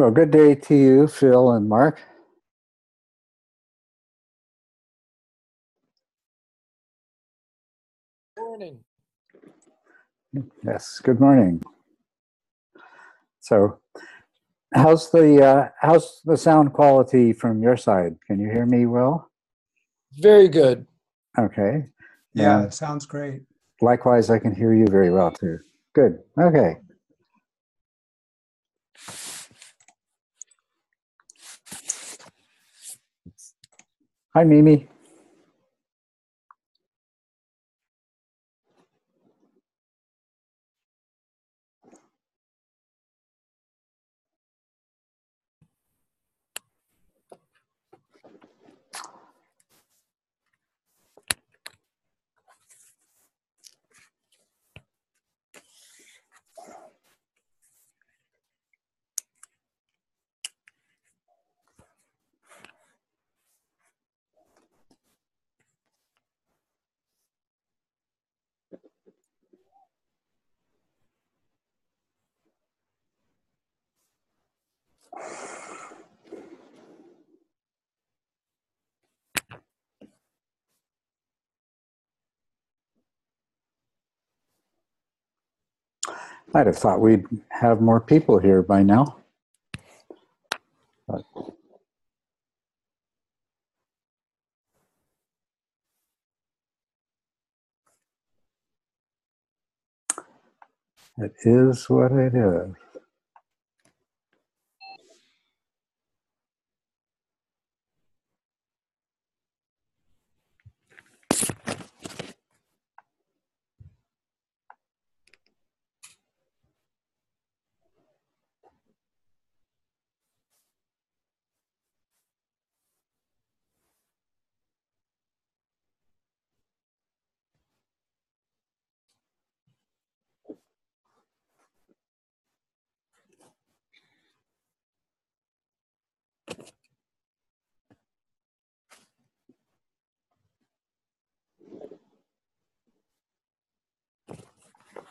Well, good day to you, Phil and Mark. Morning. Yes, good morning. So, how's the uh, how's the sound quality from your side? Can you hear me well? Very good. Okay. Yeah, Yeah. sounds great. Likewise, I can hear you very well too. Good. Okay. Hi, Mimi. I'd have thought we'd have more people here by now. But it is what it is.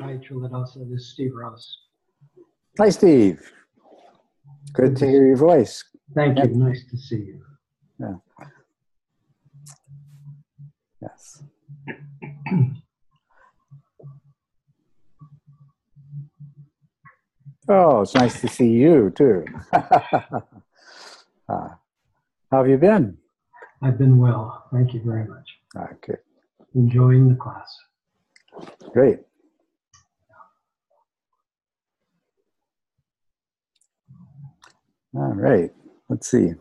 Hi, Culadasa. This is Steve Ross. Hi, Steve. Good, to hear your voice. Thank you. Nice to see you. Yeah. Yes. oh, it's nice to see you too. Ah. How have you been? I've been well. Thank you very much. Ah, okay. Enjoying the class. Great. All right, let's see.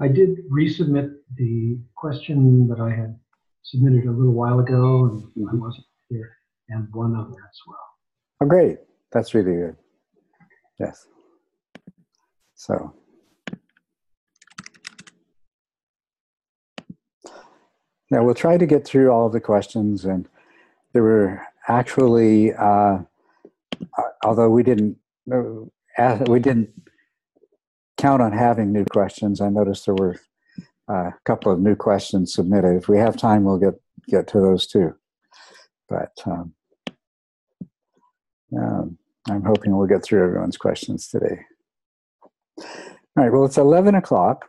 I did resubmit the question that I had submitted a little while ago, and I wasn't here, and one other as well. Oh, great. That's really good. Yes. So. Now we'll try to get through all of the questions, and there were actually, uh, uh, although we didn't, uh, we didn't count on having new questions. I noticed there were uh, a couple of new questions submitted. If we have time, we'll get get to those too. But um, um, I'm hoping we'll get through everyone's questions today. All right, well, it's 11 o'clock.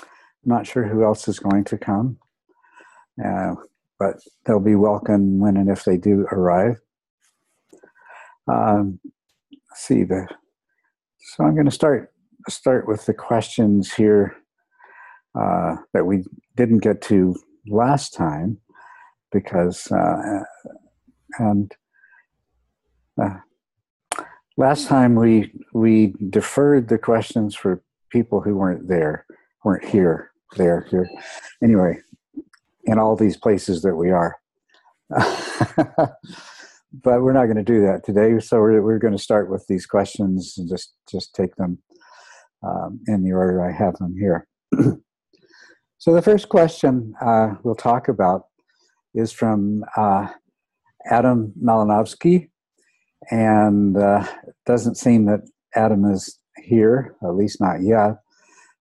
I'm not sure who else is going to come, uh, but they'll be welcome when and if they do arrive. Um, see the. So I'm going to start start with the questions here uh, that we didn't get to last time because uh, and uh, last time we we deferred the questions for people who weren't there, weren't here, there, here. Anyway, in all these places that we are. but we're not going to do that today. So we're, we're going to start with these questions and just just take them um, in the order I have them here. so the first question uh, we'll talk about is from uh, Adam Malinowski, and uh, it doesn't seem that Adam is here, at least not yet.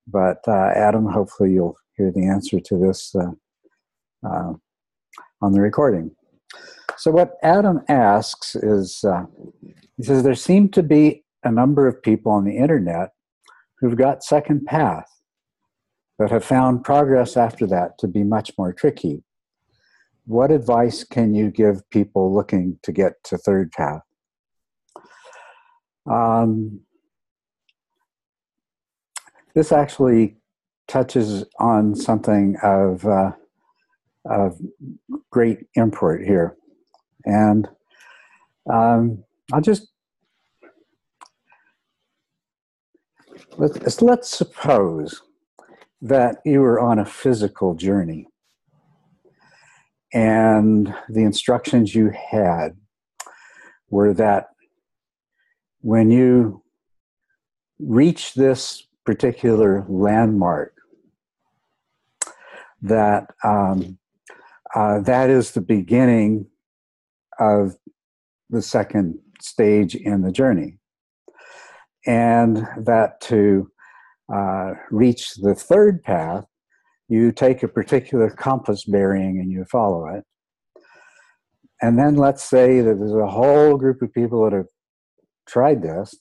But uh, Adam, hopefully you'll hear the answer to this uh, uh, on the recording. So what Adam asks is, uh, he says there seem to be a number of people on the internet who've got second path, but have found progress after that to be much more tricky. What advice can you give people looking to get to third path? Um, this actually touches on something of, uh, of great import here. And um, I'll just let's, let's suppose that you were on a physical journey and the instructions you had were that when you reach this particular landmark that um, uh, that is the beginning of the second stage in the journey and that to uh, reach the third path, you take a particular compass bearing and you follow it. And then let's say that there's a whole group of people that have tried this,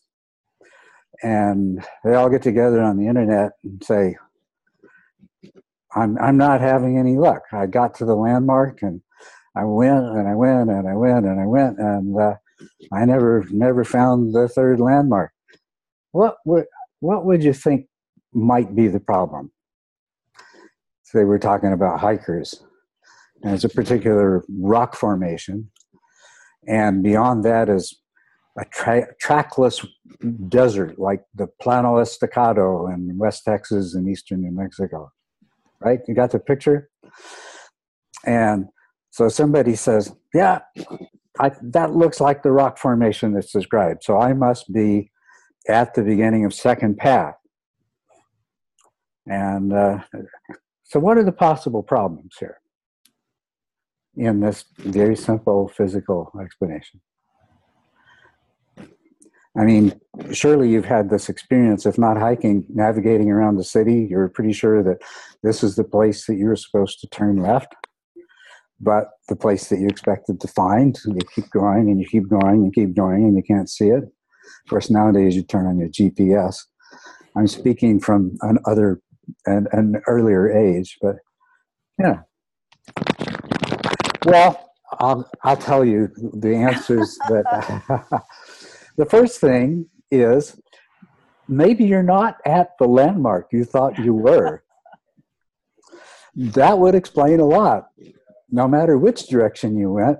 and they all get together on the internet and say, I'm, I'm not having any luck. I got to the landmark and I went and I went and I went and I went and uh, I never never found the third landmark what would what would you think might be the problem? Say we're talking about hikers, it's a particular rock formation, and beyond that is a tra- trackless desert like the Llano Estacado in West Texas and eastern New Mexico. Right? You got the picture? And so somebody says, Yeah, I, that looks like the rock formation that's described. So I must be at the beginning of second path. And uh, so, what are the possible problems here in this very simple physical explanation? I mean, surely you've had this experience, if not hiking, navigating around the city. You're pretty sure that this is the place that you're supposed to turn left, but the place that you expected to find, you keep going and you keep going and keep going and you can't see it. Of course, nowadays you turn on your GPS. I'm speaking from an other an, an earlier age, but yeah. Well, I'll, I'll tell you the answers that the first thing is maybe you're not at the landmark you thought you were. that would explain a lot. No matter which direction you went,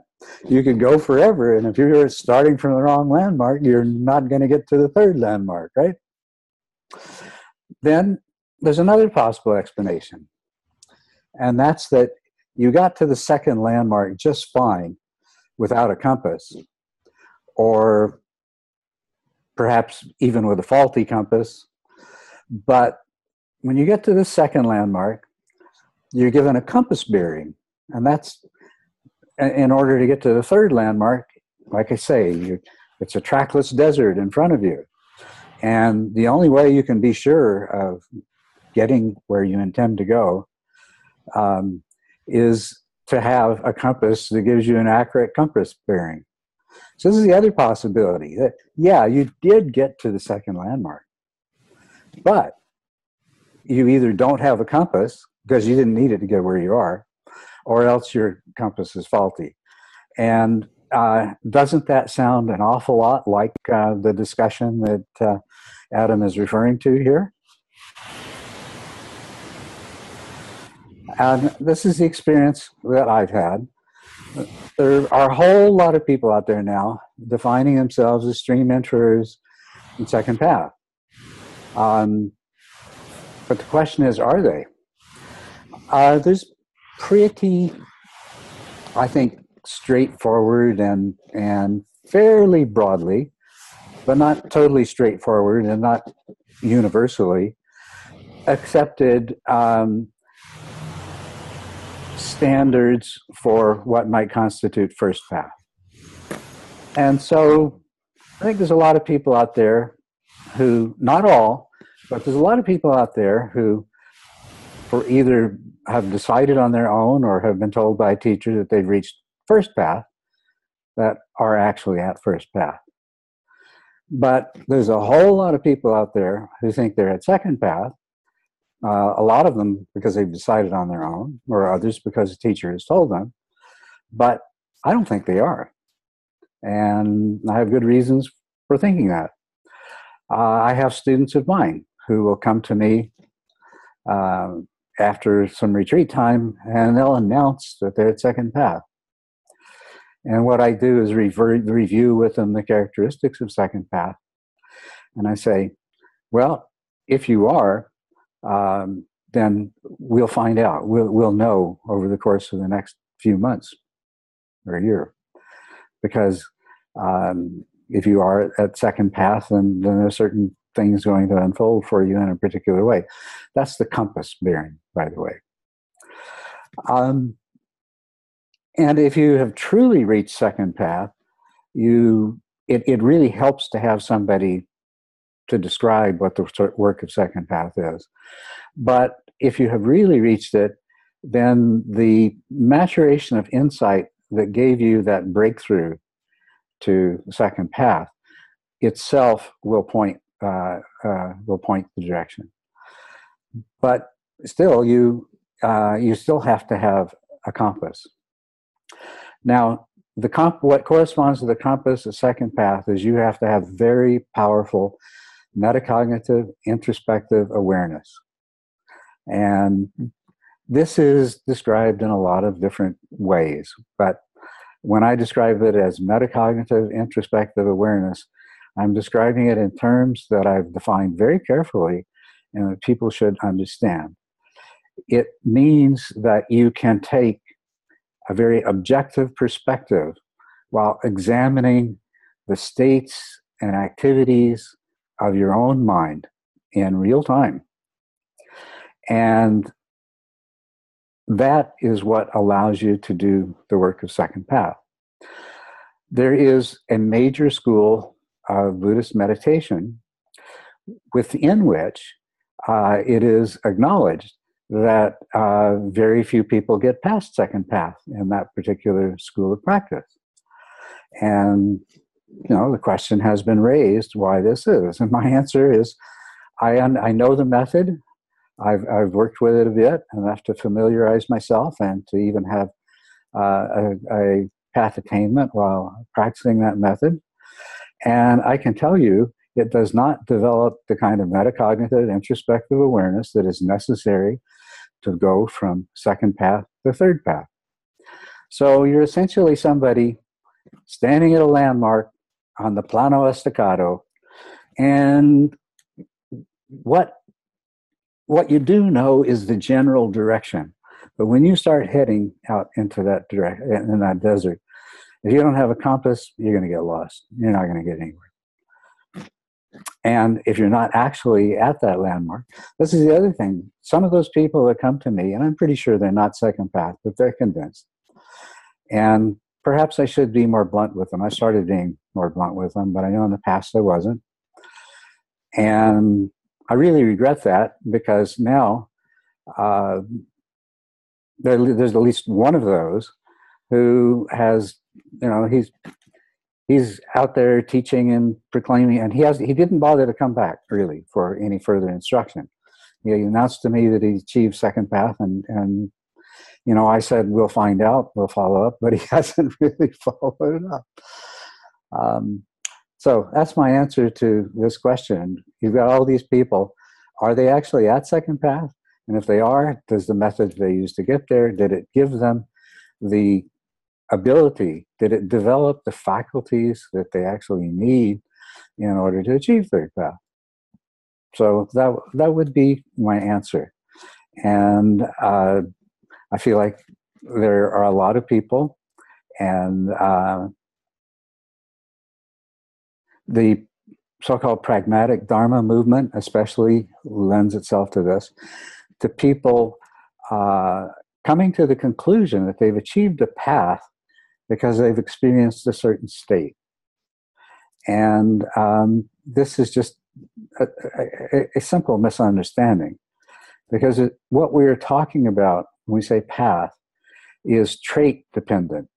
you could go forever. And if you're starting from the wrong landmark, you're not going to get to the third landmark, right? Then there's another possible explanation. And that's that you got to the second landmark just fine without a compass, or perhaps even with a faulty compass. But when you get to the second landmark, you're given a compass bearing. And that's in order to get to the third landmark, like I say, you, it's a trackless desert in front of you. And the only way you can be sure of getting where you intend to go um, is to have a compass that gives you an accurate compass bearing. So this is the other possibility that yeah, you did get to the second landmark, but you either don't have a compass because you didn't need it to get where you are, or else your compass is faulty. And uh, doesn't that sound an awful lot like uh, the discussion that uh, Adam is referring to here? And this is the experience that I've had. There are a whole lot of people out there now defining themselves as stream enterers and second path. Um, but the question is, are they? Uh, there's pretty, I think, straightforward and and fairly broadly, but not totally straightforward and not universally accepted um, standards for what might constitute first path. And so I think there's a lot of people out there who, not all, but there's a lot of people out there who, for either have decided on their own or have been told by a teacher that they've reached first path, that are actually at first path. But there's a whole lot of people out there who think they're at second path uh, a lot of them because they've decided on their own, or others because a teacher has told them. But I don't think they are. And I have good reasons for thinking that. Uh, I have students of mine who will come to me uh, after some retreat time and they'll announce that they're at second path. And what I do is review with them the characteristics of second path. And I say, well, if you are, um, then we'll find out. We'll, we'll know over the course of the next few months or a year. Because um, if you are at second path, then, then there's certain things going to unfold for you in a particular way. That's the compass bearing, by the way. Um, and if you have truly reached second path, you it, it really helps to have somebody to describe what the work of second path is. But if you have really reached it, then the maturation of insight that gave you that breakthrough to second path itself will point uh, uh, will point the direction. But still, you uh, you still have to have a compass. Now, the comp what corresponds to the compass, the second path, is you have to have very powerful metacognitive introspective awareness. And this is described in a lot of different ways, but when I describe it as metacognitive introspective awareness, I'm describing it in terms that I've defined very carefully and that people should understand. It means that you can take a very objective perspective while examining the states and activities of your own mind in real time. And that is what allows you to do the work of Second Path. There is a major school of Buddhist meditation within which uh, it is acknowledged that uh, very few people get past second path in that particular school of practice. And you know, the question has been raised why this is. And my answer is I, I know the method. I've, I've worked with it a bit enough to familiarize myself and to even have uh, a, a, path attainment while practicing that method. And I can tell you, it does not develop the kind of metacognitive introspective awareness that is necessary to go from second path to third path. So you're essentially somebody standing at a landmark on the Llano Estacado, and what what you do know is the general direction. But when you start heading out into that direct in that desert, if you don't have a compass, you're going to get lost. You're not going to get anywhere. And if you're not actually at that landmark, this is the other thing. Some of those people that come to me, and I'm pretty sure they're not second path, but they're convinced. And perhaps I should be more blunt with them. I started being more blunt with them, but I know in the past I wasn't. And I really regret that because now uh, there, there's at least one of those who has, you know, he's he's out there teaching and proclaiming, and he has he didn't bother to come back really for any further instruction. He announced to me that he achieved second path, and and you know I said we'll find out, we'll follow up, but he hasn't really followed up. Um, so that's my answer to this question. You've got all these people. Are they actually at second path? And if they are, does the method they use to get there, did it give them the ability? Did it develop the faculties that they actually need in order to achieve their path? So that that would be my answer, and uh, I feel like there are a lot of people, and uh, the so-called pragmatic Dharma movement, especially, lends itself to this, to people uh, coming to the conclusion that they've achieved a path because they've experienced a certain state. And um, this is just a, a, a, simple misunderstanding because it, what we're talking about when we say path is trait dependent.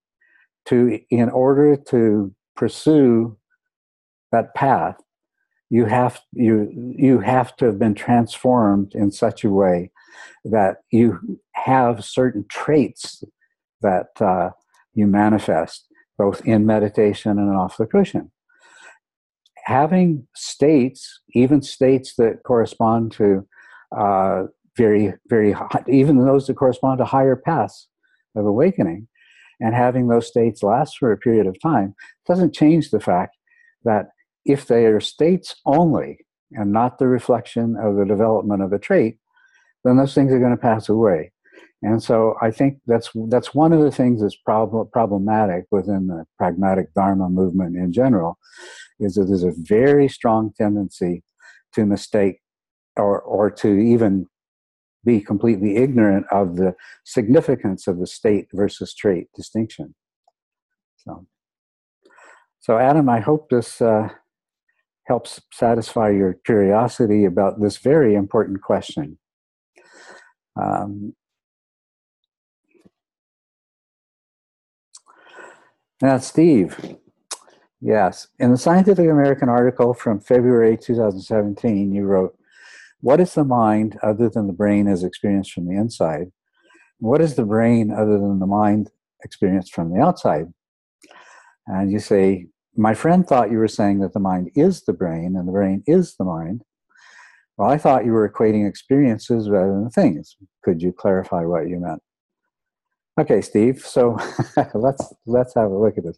To, in order to pursue that path, you have, you, you have to have been transformed in such a way that you have certain traits that uh, you manifest both in meditation and off the cushion. Having states, even states that correspond to uh, very, very, high, even those that correspond to higher paths of awakening, and having those states last for a period of time doesn't change the fact that if they are states only and not the reflection of the development of a trait, then those things are going to pass away. And so I think that's that's one of the things that's prob- problematic within the pragmatic Dharma movement in general, is that there's a very strong tendency to mistake or or to even be completely ignorant of the significance of the state versus trait distinction. So, so Adam, I hope this uh, helps satisfy your curiosity about this very important question. Um, Now, Steve, yes, in the Scientific American article from February 2017, you wrote, What is the mind other than the brain as experienced from the inside? What is the brain other than the mind experienced from the outside? And you say, My friend thought you were saying that the mind is the brain and the brain is the mind. Well, I thought you were equating experiences rather than things. Could you clarify what you meant? Okay, Steve. So let's let's have a look at this.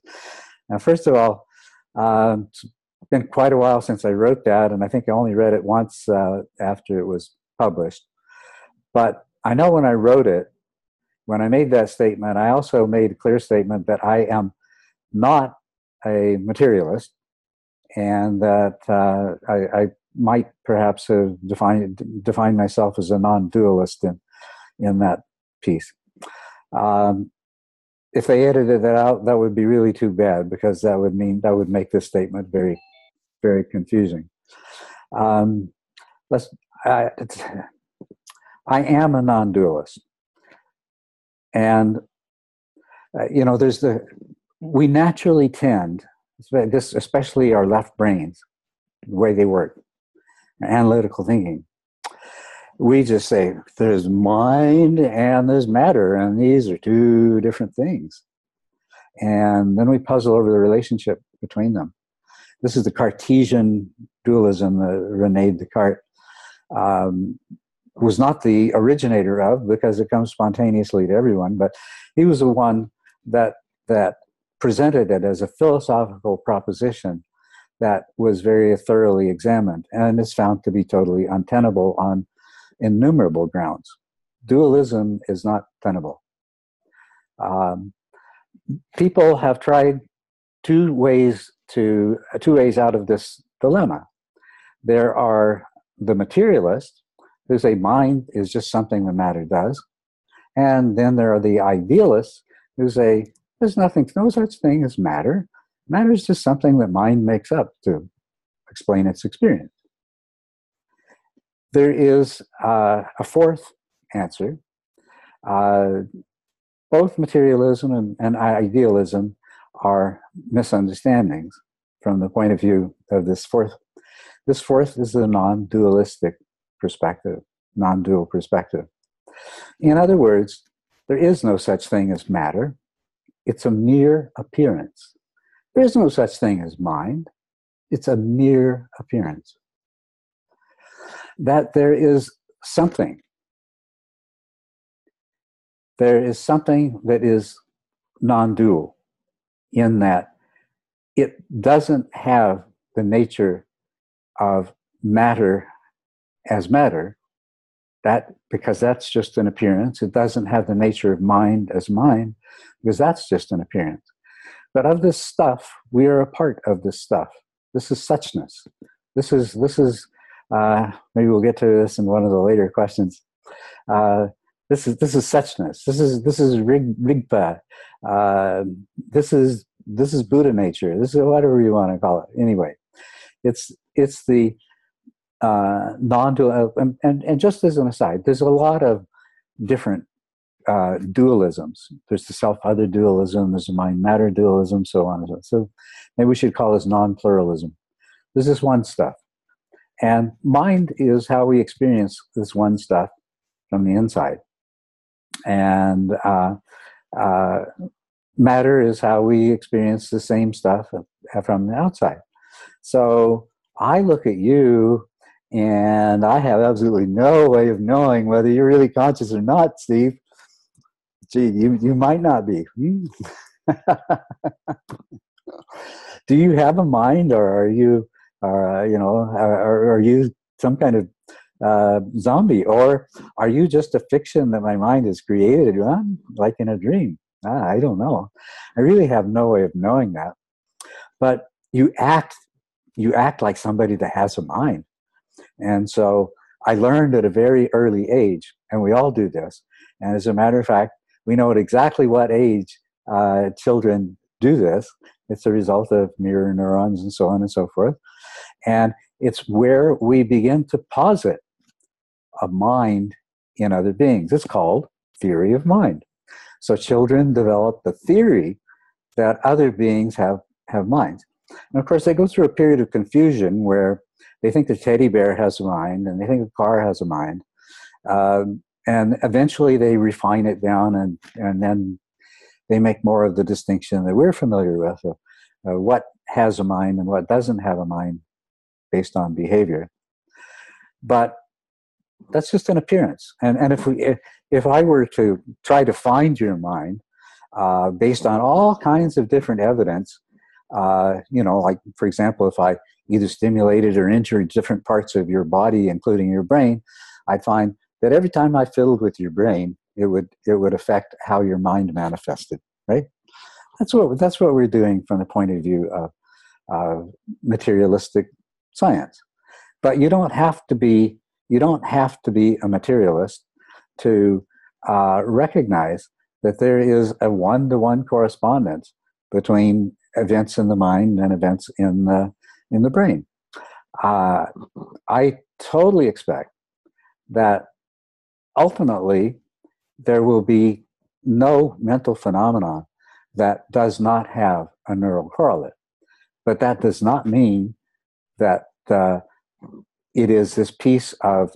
Now, first of all, um, it's been quite a while since I wrote that, and I think I only read it once uh, after it was published. But I know when I wrote it, when I made that statement, I also made a clear statement that I am not a materialist, and that uh, I, I, might perhaps have defined defined myself as a non-dualist in in that piece. Um, if they edited that out, that would be really too bad because that would mean that would make this statement very, very confusing. Um, let's. I, I am a non-dualist, and uh, you know, there's the we naturally tend, this especially our left brains, the way they work, analytical thinking we just say there's mind and there's matter, and these are two different things. And then we puzzle over the relationship between them. This is the Cartesian dualism that Rene Descartes um, was not the originator of because it comes spontaneously to everyone, but he was the one that that presented it as a philosophical proposition that was very thoroughly examined and is found to be totally untenable on innumerable grounds. Dualism is not tenable. Um, people have tried two ways to two ways out of this dilemma. There are the materialists who say mind is just something that matter does, and then there are the idealists who say there's nothing, no such thing as matter. Matter is just something that mind makes up to explain its experience. There is uh, a fourth answer. Uh, both materialism and, and idealism are misunderstandings from the point of view of this fourth. This fourth is the non dualistic perspective, non dual perspective. In other words, there is no such thing as matter, it's a mere appearance. There is no such thing as mind, it's a mere appearance. That there is something. There is something that is non dual in that it doesn't have the nature of matter as matter. That because that's just an appearance. It doesn't have the nature of mind as mind because that's just an appearance. But of this stuff we are a part of this stuff. This is suchness. This is this is uh, maybe we'll get to this in one of the later questions. Uh, this is this is suchness. This is this is rig, rigpa. Uh, this is this is buddha nature. This is whatever you want to call it. Anyway it's it's the uh, non-dual and, and, and just as an aside there's a lot of different uh, dualisms. There's the self-other dualism there's the mind-matter dualism so on and so on so maybe we should call this non-pluralism. This is one stuff and mind is how we experience this one stuff from the inside and uh, uh, matter is how we experience the same stuff from the outside so i look at you and I have absolutely no way of knowing whether you're really conscious or not, Steve. Gee, you, you might not be. Hmm. Do you have a mind, or are you, uh, you know, are, are you some kind of uh, zombie, or are you just a fiction that my mind has created, huh? like in a dream? Ah, I don't know. I really have no way of knowing that. But you act, you act like somebody that has a mind and so I learned at a very early age, and we all do this. And as a matter of fact, we know at exactly what age uh, children do this. It's a result of mirror neurons and so on and so forth. And it's where we begin to posit a mind in other beings. It's called theory of mind. So children develop the theory that other beings have, have minds. And of course, they go through a period of confusion where they think the teddy bear has a mind, and they think the car has a mind. Um, and eventually they refine it down, and, and then they make more of the distinction that we're familiar with of uh, what has a mind and what doesn't have a mind based on behavior. But that's just an appearance. And, and if, we, if, if I were to try to find your mind uh, based on all kinds of different evidence, uh, you know, like for example, if I either stimulated or injured different parts of your body, including your brain, I'd find that every time I fiddled with your brain, it would it would affect how your mind manifested. Right? That's what that's what we're doing from the point of view of materialistic science. But you don't have to be you don't have to be a materialist to uh, recognize that there is a one-to-one correspondence between events in the mind and events in the in the brain. Uh, I totally expect that ultimately there will be no mental phenomenon that does not have a neural correlate. But that does not mean that uh, it is this piece of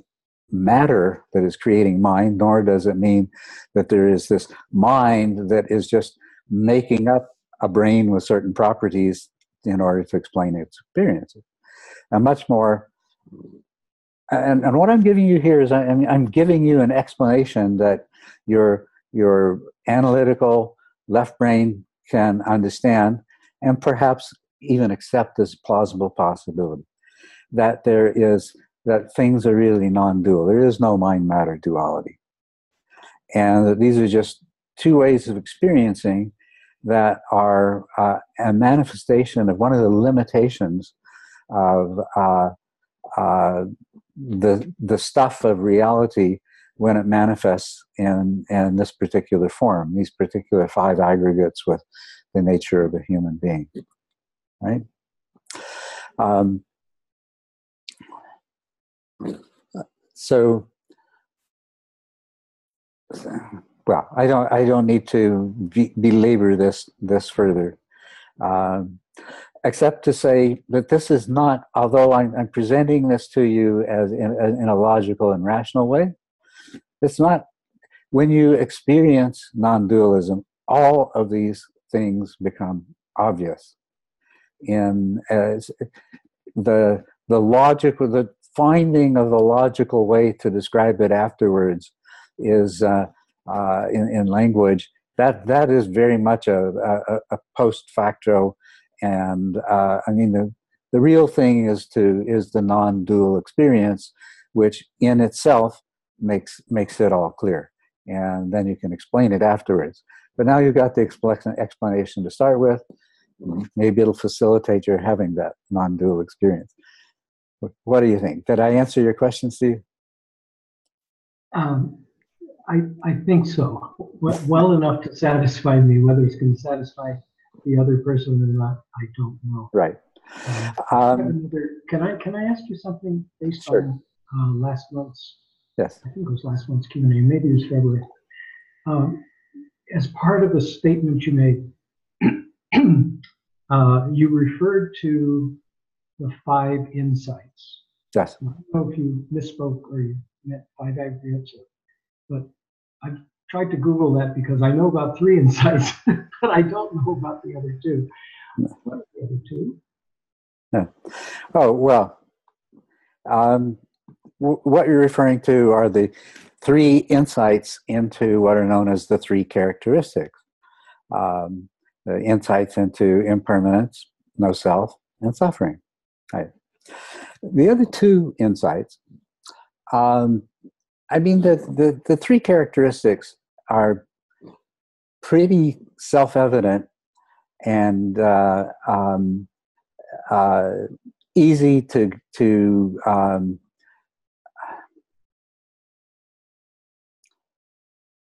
matter that is creating mind, nor does it mean that there is this mind that is just making up a brain with certain properties in order to explain its experiences. And much more, and, and what I'm giving you here is I'm, I'm giving you an explanation that your, your analytical left brain can understand and perhaps even accept as plausible possibility that there is that things are really non-dual. There is no mind matter duality. And that these are just two ways of experiencing that are uh, a manifestation of one of the limitations of uh, uh, the the stuff of reality when it manifests in in this particular form, these particular five aggregates with the nature of a human being, right? Um, so well, I don't I don't need to be, belabor this this further, um, except to say that this is not. Although I'm, I'm presenting this to you as in, in, a logical and rational way, it's not. When you experience non-dualism, all of these things become obvious. In as the the logic or the finding of the logical way to describe it afterwards is. Uh, uh, in, in language, that that is very much a, a, a post facto, and uh, I mean the the real thing is to is the non-dual experience, which in itself makes makes it all clear, and then you can explain it afterwards. But now you've got the explanation to start with. Maybe it'll facilitate your having that non-dual experience. What do you think? Did I answer your question, Steve? Um, I, I think so. Well, well enough to satisfy me. Whether it's going to satisfy the other person or not, I don't know. Right. Um, um, another, can I can I ask you something based sure. on uh, last month's? Yes. I think it was last month's Q and A. Maybe it was February. Um, as part of a statement you made, uh, you referred to the five insights. Yes. I don't know if you misspoke or you meant five aggregates, but I've tried to Google that because I know about three insights, but I don't know about the other two. What are the other two? Oh, well, um, w- what you're referring to are the three insights into what are known as the three characteristics um, the insights into impermanence, no self, and suffering. Right. The other two insights um, I mean, the, the, the three characteristics are pretty self evident and uh, um, uh, easy to, to um,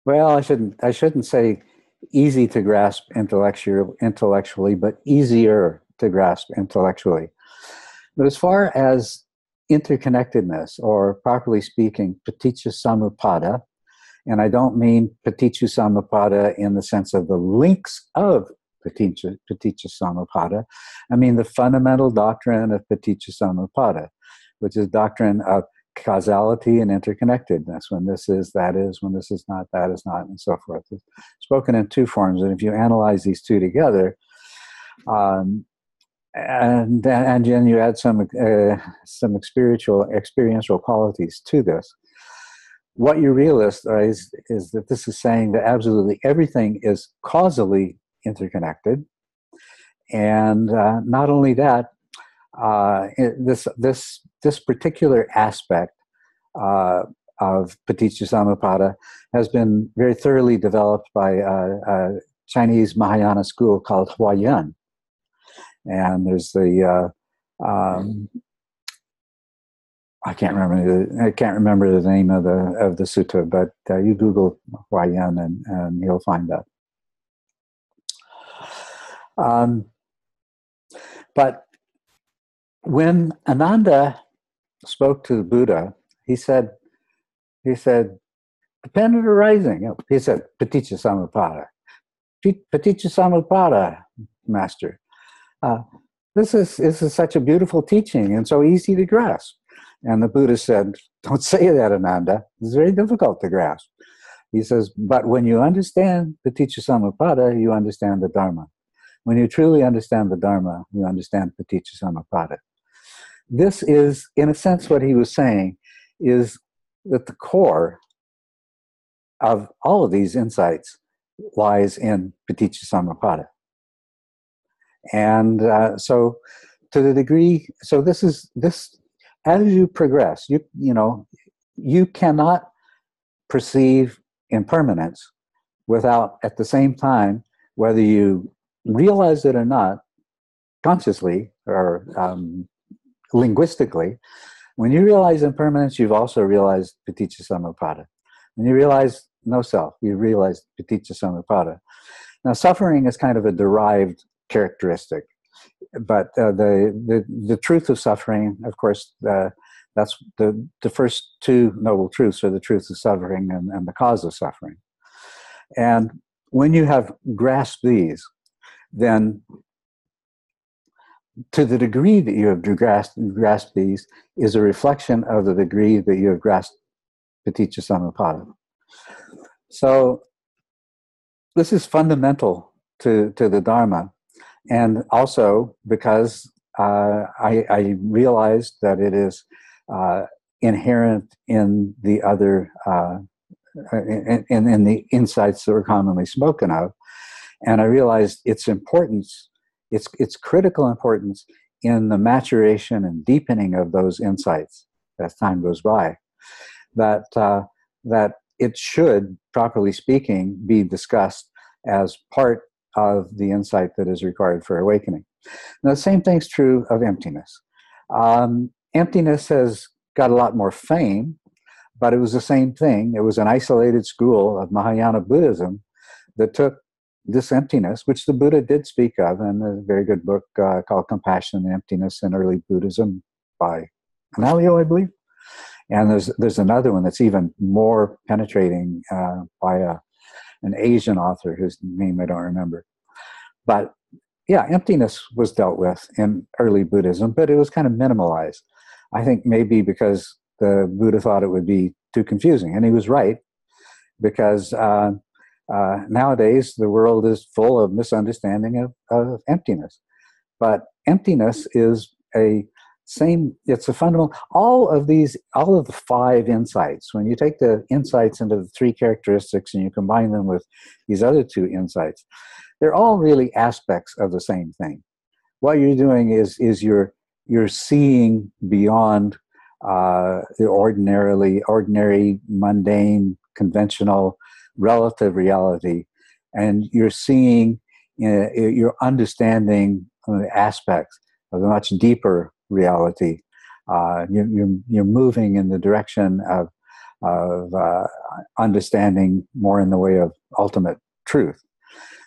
well, I shouldn't, I shouldn't say easy to grasp intellectual, intellectually, but easier to grasp intellectually. But as far as interconnectedness, or properly speaking, paticca samuppada. And I don't mean paticca samuppada in the sense of the links of paticca, paticca samuppada. I mean the fundamental doctrine of paticca samuppada, which is doctrine of causality and interconnectedness. When this is, that is. When this is not, that is not, and so forth. It's spoken in two forms. And if you analyze these two together, um, and and then you add some uh, some spiritual experiential qualities to this. What you realize is is that this is saying that absolutely everything is causally interconnected, and uh, not only that, uh, this this this particular aspect uh, of paticca has been very thoroughly developed by a, a Chinese Mahayana school called Huayan and there's the uh, um, I can't remember the I can't remember the name of the of the sutta, but uh, you Google Huayan and, and you'll find that. Um, but when Ananda spoke to the Buddha, he said, he said, dependent arising. He said, paticca samuppada. Paticca samuppada, master. Uh, this is this is such a beautiful teaching and so easy to grasp. And the Buddha said, "Don't say that, Ananda. It's very difficult to grasp." He says, "But when you understand paticca samuppada, you understand the Dharma. When you truly understand the Dharma, you understand Paticca Samuppada. This is, in a sense, what he was saying is that the core of all of these insights lies in Paticca Samuppada. And uh, so, to the degree, so this is this as you progress, you you know, you cannot perceive impermanence without at the same time, whether you realize it or not, consciously or um, linguistically, when you realize impermanence, you've also realized paticca samuppada. When you realize no self, you realize paticca samuppada. Now, suffering is kind of a derived characteristic, but uh, the, the the truth of suffering, of course, uh, that's the the first two noble truths are the truth of suffering and, and the cause of suffering. And when you have grasped these, then to the degree that you have grasped, grasped these is a reflection of the degree that you have grasped paticca samuppada. So this is fundamental to, to the Dharma. And also because uh, I, I, realized that it is uh, inherent in the other, uh, in, in the insights that are commonly spoken of. And I realized its importance, its, its critical importance in the maturation and deepening of those insights as time goes by. That, uh, that it should, properly speaking, be discussed as part of the insight that is required for awakening. Now, the same thing's true of emptiness. Um, emptiness has got a lot more fame, but it was the same thing. It was an isolated school of Mahayana Buddhism that took this emptiness, which the Buddha did speak of in a very good book uh, called Compassion and Emptiness in Early Buddhism by Analayo, I believe. And there's there's another one that's even more penetrating uh, by a, an Asian author whose name I don't remember. But yeah, emptiness was dealt with in early Buddhism, but it was kind of minimalized. I think maybe because the Buddha thought it would be too confusing, and he was right, because uh, uh, nowadays the world is full of misunderstanding of, of emptiness. But emptiness is a same it's a fundamental all of these all of the five insights when you take the insights into the three characteristics and you combine them with these other two insights they're all really aspects of the same thing what you're doing is is you're you're seeing beyond uh, the ordinarily ordinary mundane conventional relative reality and you're seeing uh, you're understanding the aspects of a much deeper reality. Uh, you, you're, you're moving in the direction of, of uh, understanding more in the way of ultimate truth.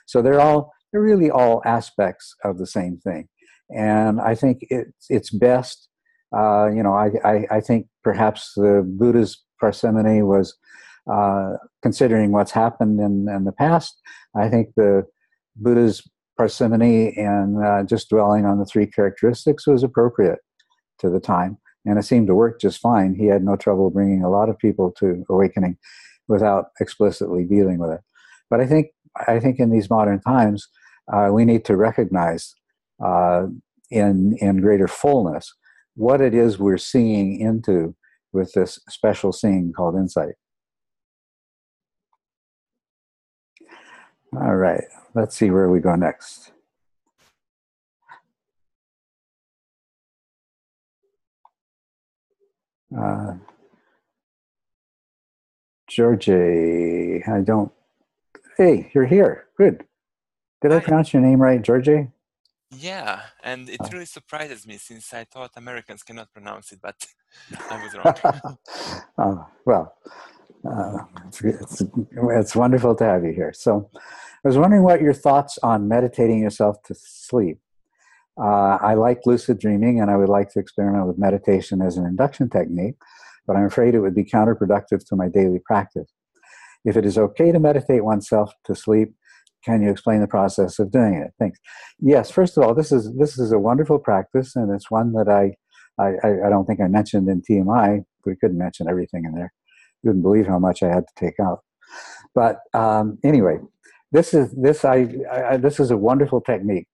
So they're all they're really all aspects of the same thing, and I think it's it's best. Uh, you know, I, I, I think perhaps the Buddha's parsimony was uh, considering what's happened in, in the past. I think the Buddha's parsimony and uh, just dwelling on the three characteristics was appropriate to the time. And it seemed to work just fine. He had no trouble bringing a lot of people to awakening without explicitly dealing with it. But I think, I think in these modern times, uh, we need to recognize uh, in, in greater fullness what it is we're seeing into with this special seeing called insight. All right, let's see where we go next. Uh, Georgie, I don't. Hey, you're here. Good. Did I pronounce your name right, Georgie? Yeah, and it really surprises me since I thought Americans cannot pronounce it, but I was wrong. oh, well, uh, it's, it's, it's wonderful to have you here. So, I was wondering what your thoughts on meditating yourself to sleep. Uh, I like lucid dreaming and I would like to experiment with meditation as an induction technique, but I'm afraid it would be counterproductive to my daily practice. If it is okay to meditate oneself to sleep, can you explain the process of doing it? Thanks. Yes, first of all, this is this is a wonderful practice, and it's one that I I, I don't think I mentioned in TMI. We couldn't mention everything in there. You wouldn't believe how much I had to take out. But um, anyway, this is this I, I this is a wonderful technique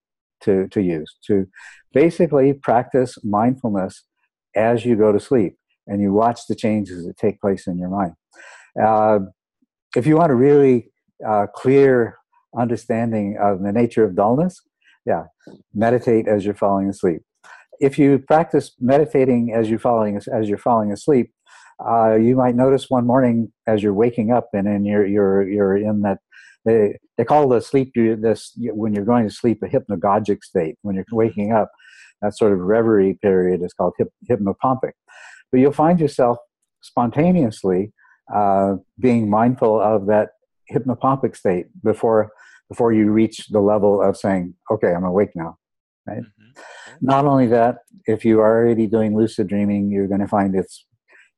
to to use to basically practice mindfulness as you go to sleep and you watch the changes that take place in your mind. Uh, if you want a really uh, clear understanding of the nature of dullness, yeah, meditate as you're falling asleep. If you practice meditating as you're falling as you're falling asleep, uh, you might notice one morning as you're waking up and then you're you're you're in that they they call the sleep you this when you're going to sleep a hypnagogic state. When you're waking up that sort of reverie period is called hyp- hypnopompic. But you'll find yourself spontaneously uh, being mindful of that hypnopompic state before before you reach the level of saying okay i'm awake now right? Mm-hmm. not only that if you are already doing lucid dreaming you're going to find it's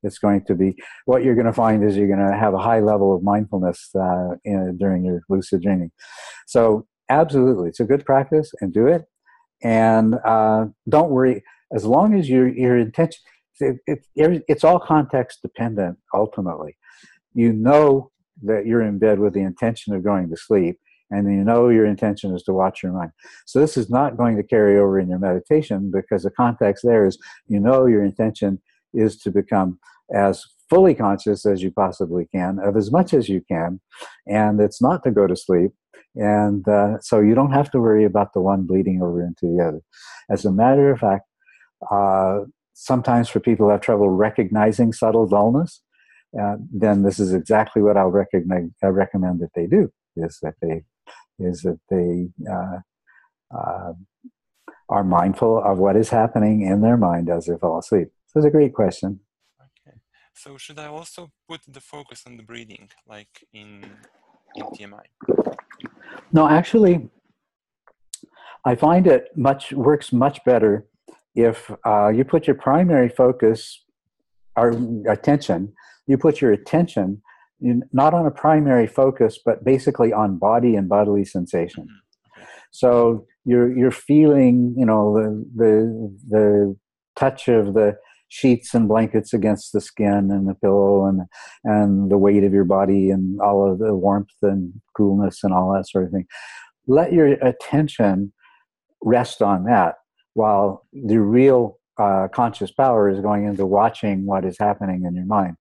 it's going to be what you're going to find is you're going to have a high level of mindfulness uh, in, during your lucid dreaming. So absolutely, it's a good practice and do it. And uh, don't worry, as long as your your intention, it, it, it's all context dependent. Ultimately, you know that you're in bed with the intention of going to sleep, and you know your intention is to watch your mind. So this is not going to carry over in your meditation because the context there is you know your intention is to become as fully conscious as you possibly can of as much as you can and it's not to go to sleep and uh, so you don't have to worry about the one bleeding over into the other. As a matter of fact uh, sometimes for people who have trouble recognizing subtle dullness uh, then this is exactly what i'll recognize, I recommend that they do is that they is that they uh, uh, are mindful of what is happening in their mind as they fall asleep so it's a great question. Okay. So should I also put the focus on the breathing, like in in TMI? No, actually, I find it much works much better if uh, you put your primary focus or attention. You put your attention in, not on a primary focus, but basically on body and bodily sensation. Mm-hmm. So you're you're feeling, you know, the the the touch of the sheets and blankets against the skin and the pillow and and the weight of your body and all of the warmth and coolness and all that sort of thing. Let your attention rest on that while the real uh, conscious power is going into watching what is happening in your mind.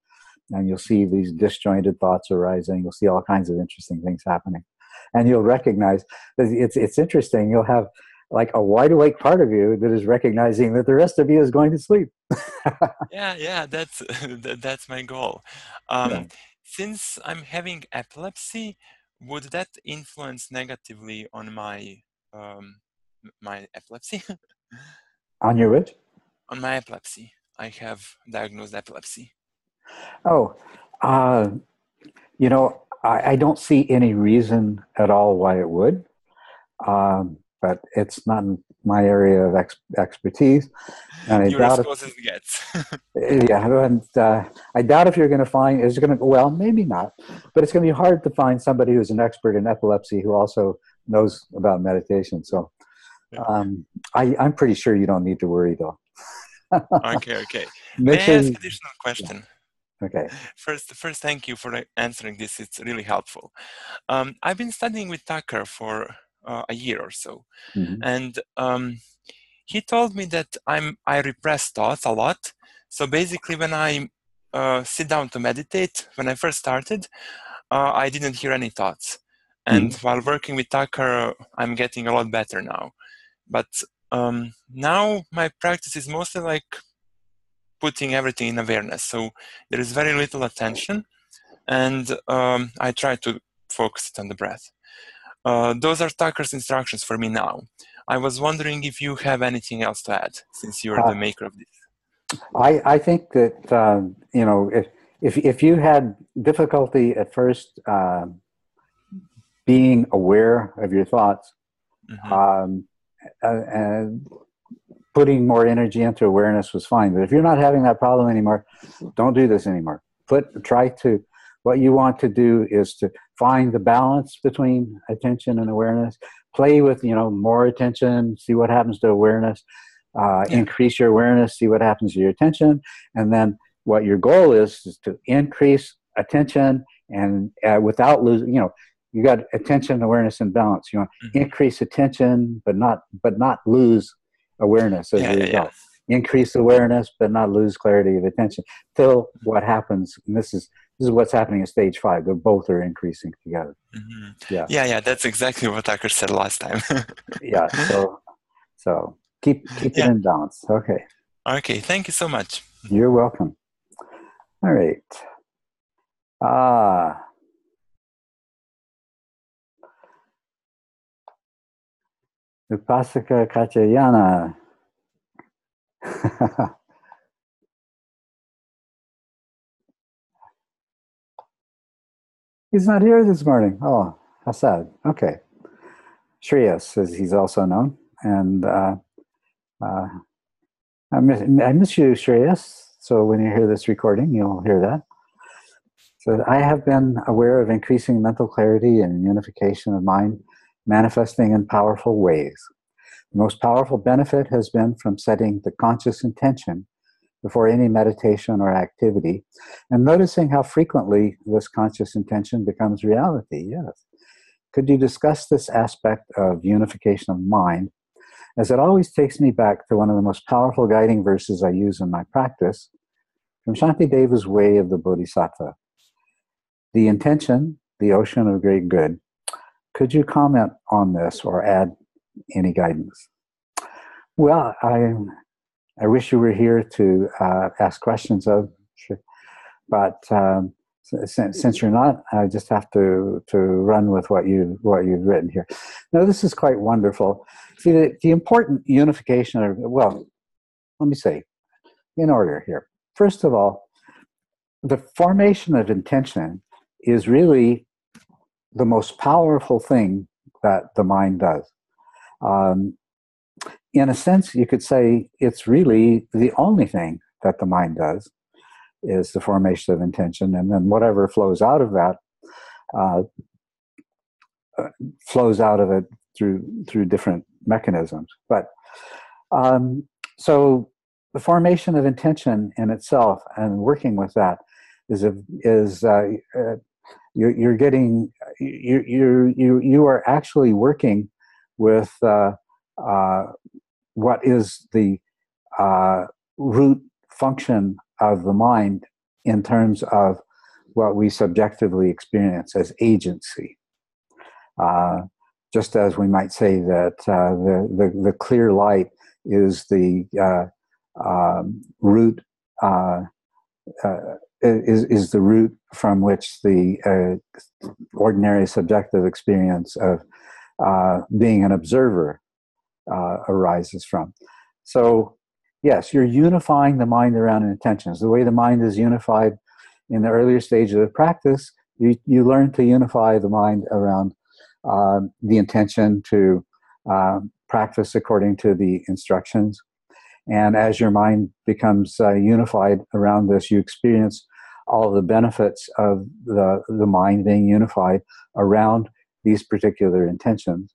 And you'll see these disjointed thoughts arising. You'll see all kinds of interesting things happening. And you'll recognize that it's it's interesting. You'll have like a wide awake part of you that is recognizing that the rest of you is going to sleep. Yeah yeah that's that's my goal. Um, yeah. since i'm having epilepsy would that influence negatively on my um, my epilepsy? On your which? On my epilepsy. I have diagnosed epilepsy. Oh uh, you know I, I, don't see any reason at all why it would. Um, but it's not my area of ex- expertise. And I you're doubt as close if, as it gets. yeah, and uh, I doubt if you're going to find is going to well, maybe not, but it's going to be hard to find somebody who's an expert in epilepsy who also knows about meditation. So, um, I, I'm pretty sure you don't need to worry though. okay, okay. May I ask additional question? Yeah. Okay. First, first, thank you for answering this. It's really helpful. Um, I've been studying with Tucker for uh, a year or so, mm-hmm. and um, he told me that I'm I repress thoughts a lot. So basically, when I uh, sit down to meditate, when I first started, uh, I didn't hear any thoughts, and mm-hmm. while working with Tucker, I'm getting a lot better now. But um, now my practice is mostly like putting everything in awareness. So there is very little attention, and um, I try to focus it on the breath. Uh, those are Tucker's instructions for me now. I was wondering if you have anything else to add, since you're uh, the maker of this. I, I think that uh, you know if, if if you had difficulty at first uh, being aware of your thoughts, mm-hmm. um, and putting more energy into awareness was fine. But if you're not having that problem anymore, don't do this anymore. Put try to what you want to do is to find the balance between attention and awareness play with you know more attention see what happens to awareness uh, yeah. increase your awareness see what happens to your attention and then what your goal is is to increase attention and uh, without losing you know you got attention, awareness, and balance. You want to Mhm. increase attention, but not but not lose awareness as Yeah, a yeah, result. yeah. Increase awareness, but not lose clarity of attention. Till what happens, and this is this is what's happening at stage five. They both are increasing together. Mhm. Yeah. Yeah, yeah, that's exactly what Tucker said last time. Yeah. So so keep keep Yeah. it in balance. Okay. okay, thank you so much. You're welcome. All right. Ah. Upasaka Kachayana. He's not here this morning. Oh, how sad. Okay. Shreyas, as he's also known. And uh, uh, I miss, I miss you, Shreyas. So when you hear this recording, you'll hear that. So I have been aware of increasing mental clarity and unification of mind manifesting in powerful ways. The most powerful benefit has been from setting the conscious intention before any meditation or activity and noticing how frequently this conscious intention becomes reality. Yes. Could you discuss this aspect of unification of mind as it always takes me back to one of the most powerful guiding verses I use in my practice from Shantideva's Way of the Bodhisattva. The intention, the ocean of great good. Could you comment on this or add any guidance? Well, I, I wish you were here to uh, ask questions of, but um, since, since you're not, I just have to, to run with what you what you've written here. Now, this is quite wonderful. See, the, the important unification of well, let me say, in order here. First of all, the formation of intention is really the most powerful thing that the mind does. Um, in a sense, you could say it's really the only thing that the mind does is the formation of intention, and then whatever flows out of that uh, flows out of it through through different mechanisms. But um, so the formation of intention in itself and working with that is a, is uh, uh, you're, you're getting you you you you are actually working with uh, uh, what is the uh, root function of the mind in terms of what we subjectively experience as agency. Uh, just as we might say that uh, the, the, the clear light is the uh, um, root uh, is is the root from which the uh, ordinary subjective experience of uh, being an observer uh, arises from. So, yes, you're unifying the mind around intentions. The way the mind is unified in the earlier stages of practice, you, you learn to unify the mind around um, the intention to um, practice according to the instructions. And as your mind becomes uh, unified around this, you experience all the benefits of the, the mind being unified around these particular intentions.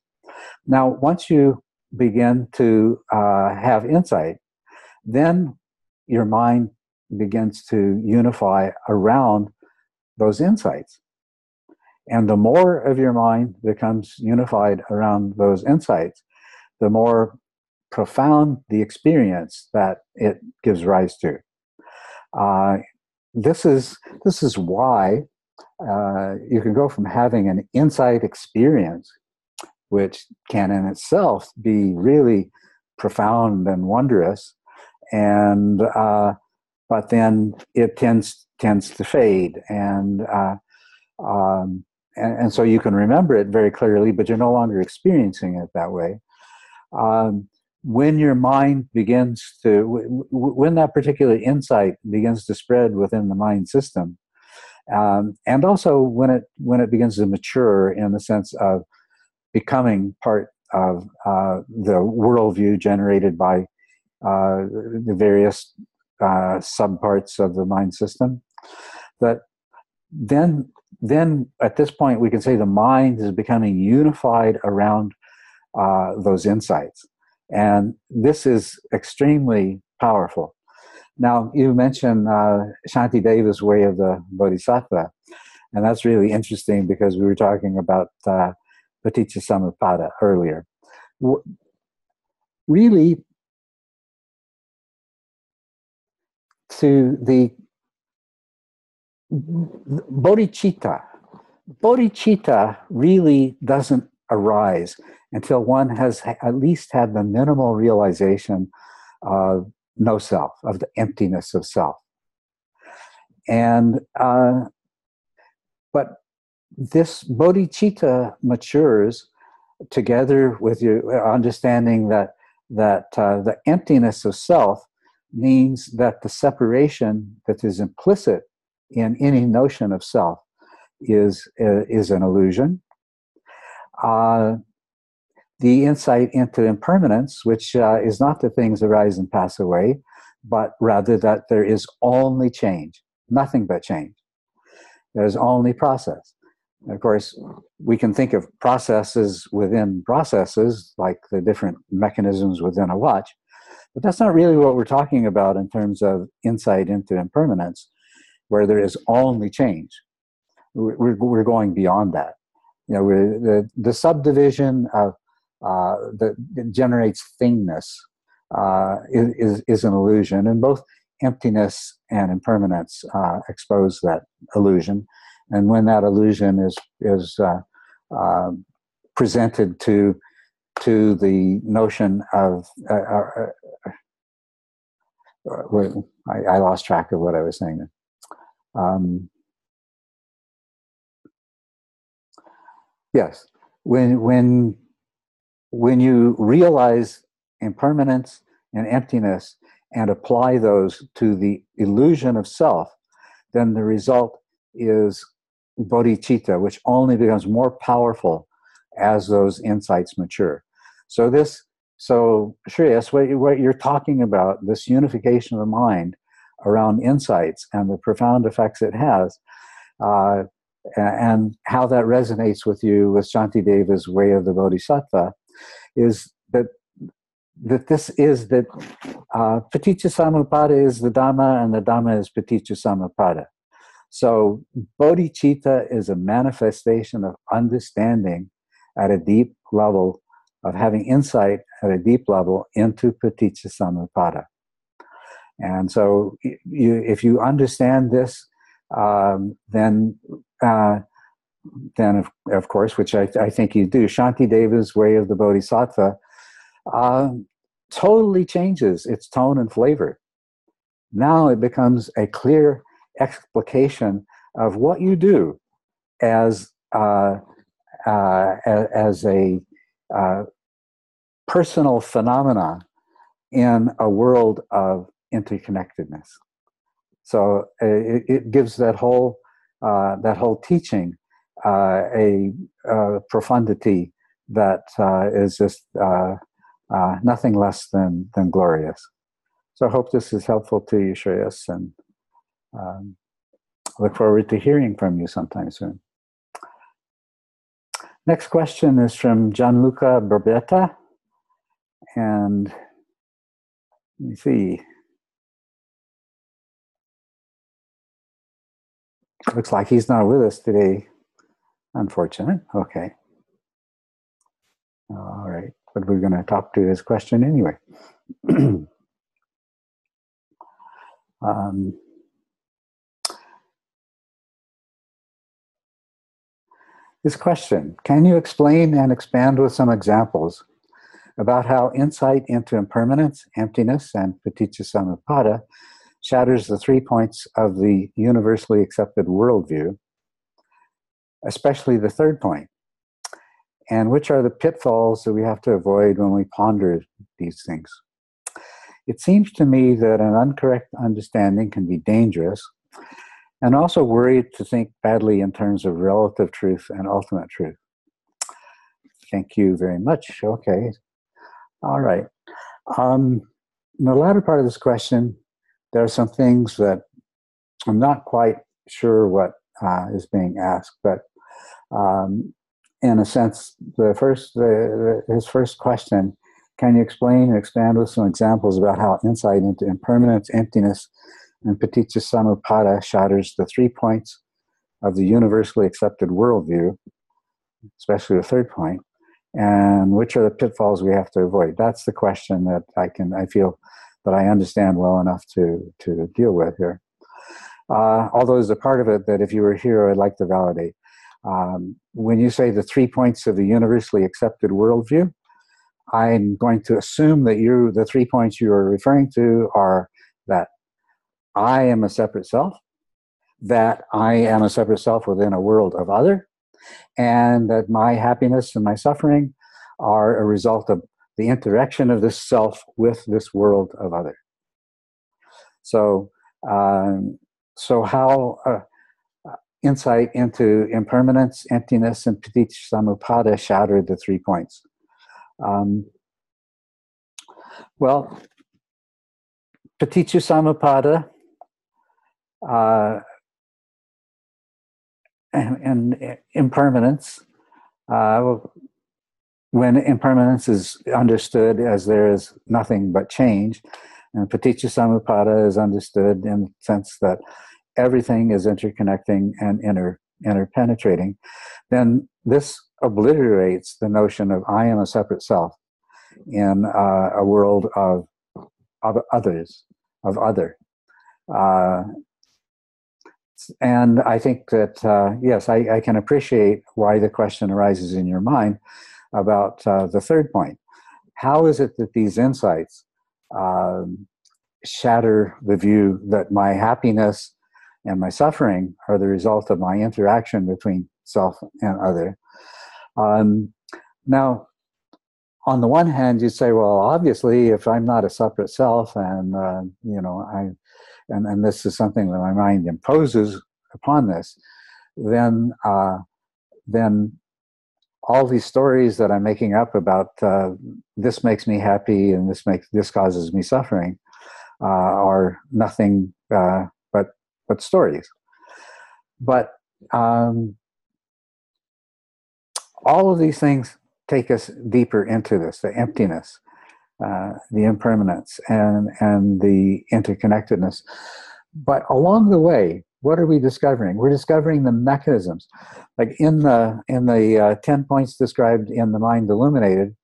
Now, once you begin to uh, have insight, then your mind begins to unify around those insights. And the more of your mind becomes unified around those insights, the more profound the experience that it gives rise to. Uh, this is this is why uh, you can go from having an insight experience, which can in itself be really profound and wondrous, and uh, but then it tends tends to fade, and, uh, um, and and so you can remember it very clearly, but you're no longer experiencing it that way. Um, when your mind begins to when that particular insight begins to spread within the mind system um, and also when it when it begins to mature in the sense of becoming part of uh, the worldview generated by uh, the various uh, subparts of the mind system that then then at this point we can say the mind is becoming unified around uh, those insights and this is extremely powerful. Now, you mentioned uh, Shantideva's way of the Bodhisattva. And that's really interesting because we were talking about uh, Paticca Samuppada earlier. Really, to the bodhicitta, bodhicitta really doesn't arise until one has at least had the minimal realization of no self, of the emptiness of self. And, uh, but this bodhicitta matures together with your understanding that, that uh, the emptiness of self means that the separation that is implicit in any notion of self is, uh, is an illusion. Uh, the insight into impermanence, which uh, is not that things arise and pass away, but rather that there is only change, nothing but change. There's only process. Of course, we can think of processes within processes, like the different mechanisms within a watch, but that's not really what we're talking about in terms of insight into impermanence, where there is only change. We're, we're going beyond that. You know, the, the subdivision of uh, that generates thingness uh, is, is an illusion, and both emptiness and impermanence uh, expose that illusion. And when that illusion is is uh, uh, presented to to the notion of uh, I, I, lost track of what I was saying. Um, yes, when when when you realize impermanence and emptiness and apply those to the illusion of self, then the result is bodhicitta, which only becomes more powerful as those insights mature. So this, so Shreyas, what, what you're talking about, this unification of the mind around insights and the profound effects it has, uh, and how that resonates with you with Shantideva's way of the Bodhisattva, is that that this is that uh, paticca samuppada is the dhamma and the dhamma is paticca samuppada. So bodhicitta is a manifestation of understanding at a deep level, of having insight at a deep level into paticca samuppada. And so, you, if you understand this, um, then uh, then of, of course, which I, I think you do, Shantideva's way of the Bodhisattva uh, totally changes its tone and flavor. Now it becomes a clear explication of what you do as uh, uh, as a uh, personal phenomena in a world of interconnectedness. So uh, it, it gives that whole uh, that whole teaching uh, a, a, profundity that is just nothing less than, than glorious. So I hope this is helpful to you, Shreyas, and um, look forward to hearing from you sometime soon. Next question is from Gianluca Berbetta. And let me see. Looks like he's not with us today. Unfortunate. Okay. All right. But we're going to talk to his question anyway. um, his question Can you explain and expand with some examples about how insight into impermanence, emptiness, and paticca samuppada shatters the three points of the universally accepted worldview especially the third point. And which are the pitfalls that we have to avoid when we ponder these things? It seems to me that an incorrect understanding can be dangerous and also worried to think badly in terms of relative truth and ultimate truth. Thank you very much. Okay. All right. Um, in the latter part of this question, there are some things that I'm not quite sure what uh, is being asked, but um, in a sense, the first, the, his first question, can you explain and expand with some examples about how insight into impermanence, emptiness, and paticca samuppada shatters the three points of the universally accepted worldview, especially the third point, and which are the pitfalls we have to avoid? That's the question that I can I feel that I understand well enough to to deal with here. Uh, although there's a part of it that if you were here, I'd like to validate. Um, when you say the three points of the universally accepted worldview, I'm going to assume that you the three points you are referring to are I am a separate self, that I am a separate self within a world of other, and that my happiness and my suffering are a result of the interaction of this self with this world of other. So, um, so how uh, insight into impermanence, emptiness, and paticca shattered the three points. Um, well, paticca uh, and, and, impermanence, uh, when impermanence is understood as there is nothing but change, and paticca is understood in the sense that everything is interconnecting and inter interpenetrating, then this obliterates the notion of I am a separate self in uh, a world of, of others, of other. Uh, and I think that, uh, yes, I, I, can appreciate why the question arises in your mind about uh, the third point. How is it that these insights um, shatter the view that my happiness and my suffering are the result of my interaction between self and other. Um, now, on the one hand, you'd say, well, obviously, if I'm not a separate self, and uh, you know, I, and, and this is something that my mind imposes upon this, then uh, then all these stories that I'm making up about uh, this makes me happy and this makes this causes me suffering uh, are nothing uh, but stories. But um, all of these things take us deeper into this the emptiness, uh, the impermanence, and, and the interconnectedness. But along the way, what are we discovering? We're discovering the mechanisms. Like in the in the uh, ten points described in the mind illuminated,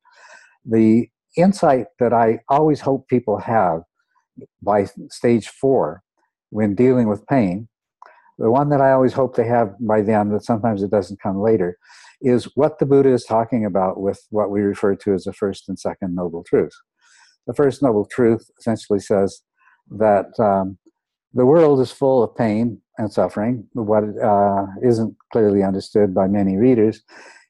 the insight that I always hope people have by stage four when dealing with pain, the one that I always hope they have by then, but sometimes it doesn't come later, is what the Buddha is talking about with what we refer to as the first and second noble truths. The first noble truth essentially says that um, the world is full of pain and suffering. What uh, not clearly understood by many readers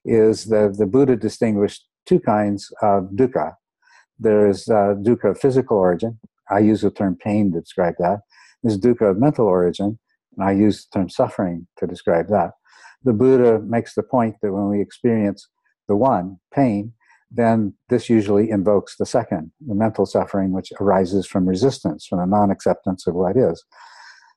is that the Buddha distinguished two kinds of dukkha. There's uh, dukkha of physical origin. I use the term pain to describe that. There's dukkha of mental origin, and I use the term suffering to describe that. The Buddha makes the point that when we experience the one, pain, then this usually invokes the second, the mental suffering, which arises from resistance, from a non acceptance of what is.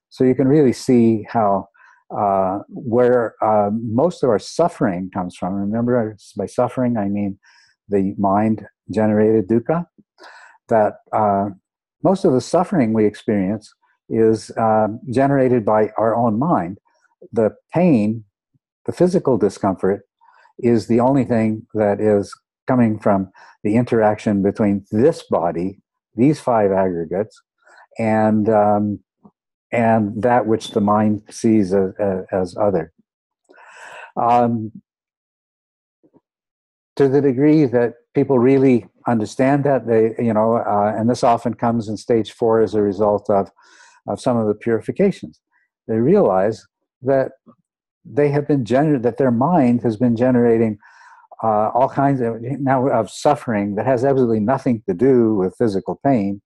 So you can really see how uh, where uh, most of our suffering comes from. Remember, by suffering, I mean the mind generated dukkha. That uh, most of the suffering we experience is um, generated by our own mind. The pain, the physical discomfort, is the only thing that is coming from the interaction between this body, these five aggregates, and um, and that which the mind sees as, as other. Um, to the degree that people really understand that, they you know, uh, and this often comes in stage four as a result of of some of the purifications. They realize that they have been gener- that their mind has been generating uh, all kinds of now of suffering that has absolutely nothing to do with physical pain.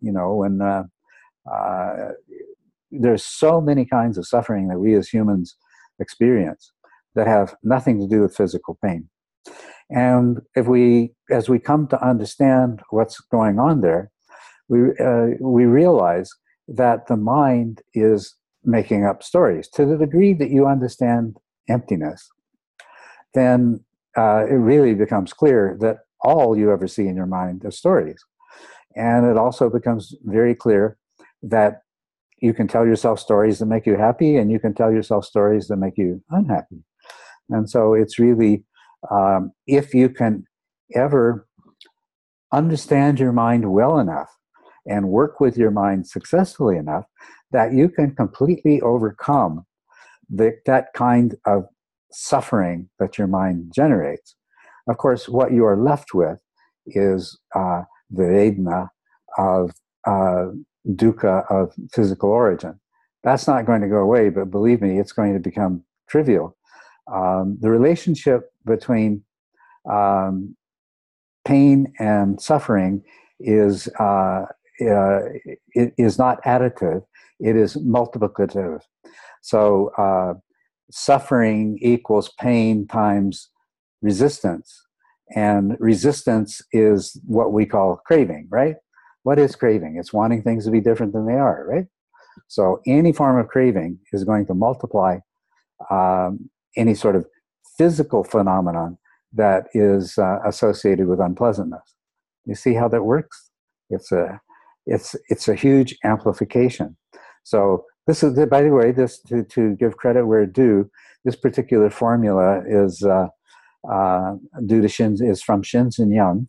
You know, when uh, uh, there's so many kinds of suffering that we as humans experience that have nothing to do with physical pain. And if we, as we come to understand what's going on there, we uh, we realize that the mind is making up stories. To the degree that you understand emptiness, then uh, it really becomes clear that all you ever see in your mind are stories. And it also becomes very clear that you can tell yourself stories that make you happy, and you can tell yourself stories that make you unhappy. And so it's really, um, if you can ever understand your mind well enough and work with your mind successfully enough that you can completely overcome the, that kind of suffering that your mind generates. Of course, what you are left with is uh, the Vedana of uh, dukkha of physical origin. That's not going to go away, but believe me, it's going to become trivial. Um, the relationship between um, pain and suffering is uh, uh, is not additive; it is multiplicative. So, uh, suffering equals pain times resistance, and resistance is what we call craving, right? What is craving? It's wanting things to be different than they are, right? So any form of craving is going to multiply um, any sort of physical phenomenon that is uh, associated with unpleasantness. You see how that works? It's a it's it's a huge amplification. So this is by the way, this to, to give credit where due. This particular formula is uh, uh, due to Shin is from Shinzen Young,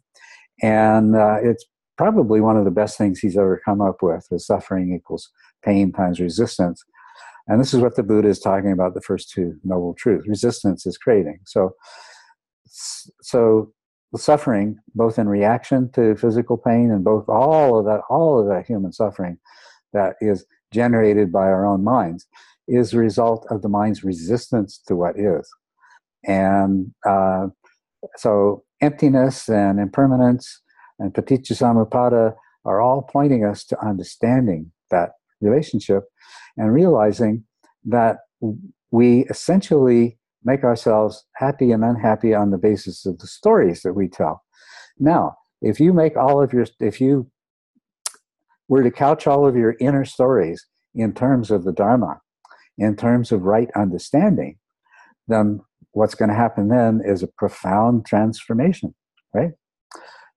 and uh, it's probably one of the best things he's ever come up with is suffering equals pain times resistance. And this is what the Buddha is talking about the first two noble truths. Resistance is craving. So, so suffering, both in reaction to physical pain and both all of that, all of that human suffering that is generated by our own minds, is a result of the mind's resistance to what is. And uh, so emptiness and impermanence and paticca are all pointing us to understanding that relationship and realizing that we essentially make ourselves happy and unhappy on the basis of the stories that we tell. Now, if you make all of your, if you were to couch all of your inner stories in terms of the Dharma, in terms of right understanding, then what's going to happen then is a profound transformation, right?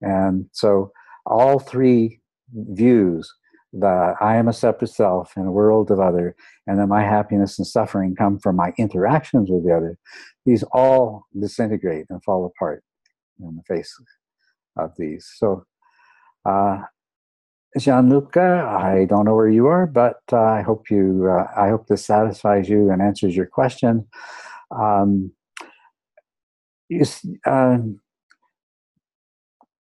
And so all three views that I am a separate self in a world of other, and that my happiness and suffering come from my interactions with the other, these all disintegrate and fall apart in the face of these. So, uh, Gianluca, I don't know where you are, but uh, I hope you. Uh, I hope this satisfies you and answers your question. Um, you, uh,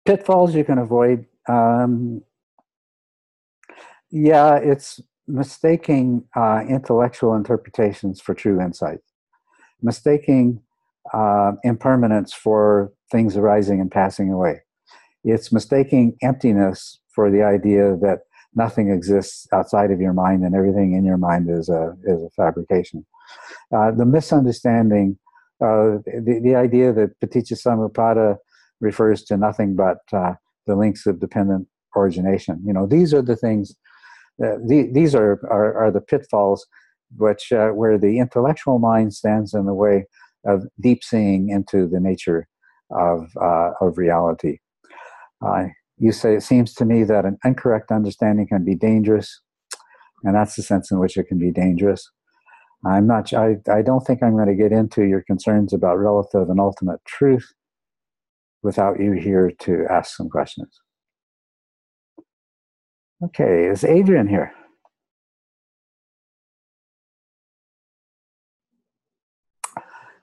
pitfalls you can avoid. Um, yeah, it's mistaking uh, intellectual interpretations for true insight, mistaking uh, impermanence for things arising and passing away. It's mistaking emptiness for the idea that nothing exists outside of your mind and everything in your mind is a is a fabrication. Uh, the misunderstanding, uh, the the idea that paticca refers to nothing but uh, the links of dependent origination. You know, these are the things. Uh, the, these are, are, are the pitfalls, which uh, where the intellectual mind stands in the way of deep seeing into the nature of uh, of reality. You say it seems to me that an incorrect understanding can be dangerous, and that's the sense in which it can be dangerous. I'm not. I, I don't think I'm going to get into your concerns about relative and ultimate truth without you here to ask some questions. Okay, is Adrian here?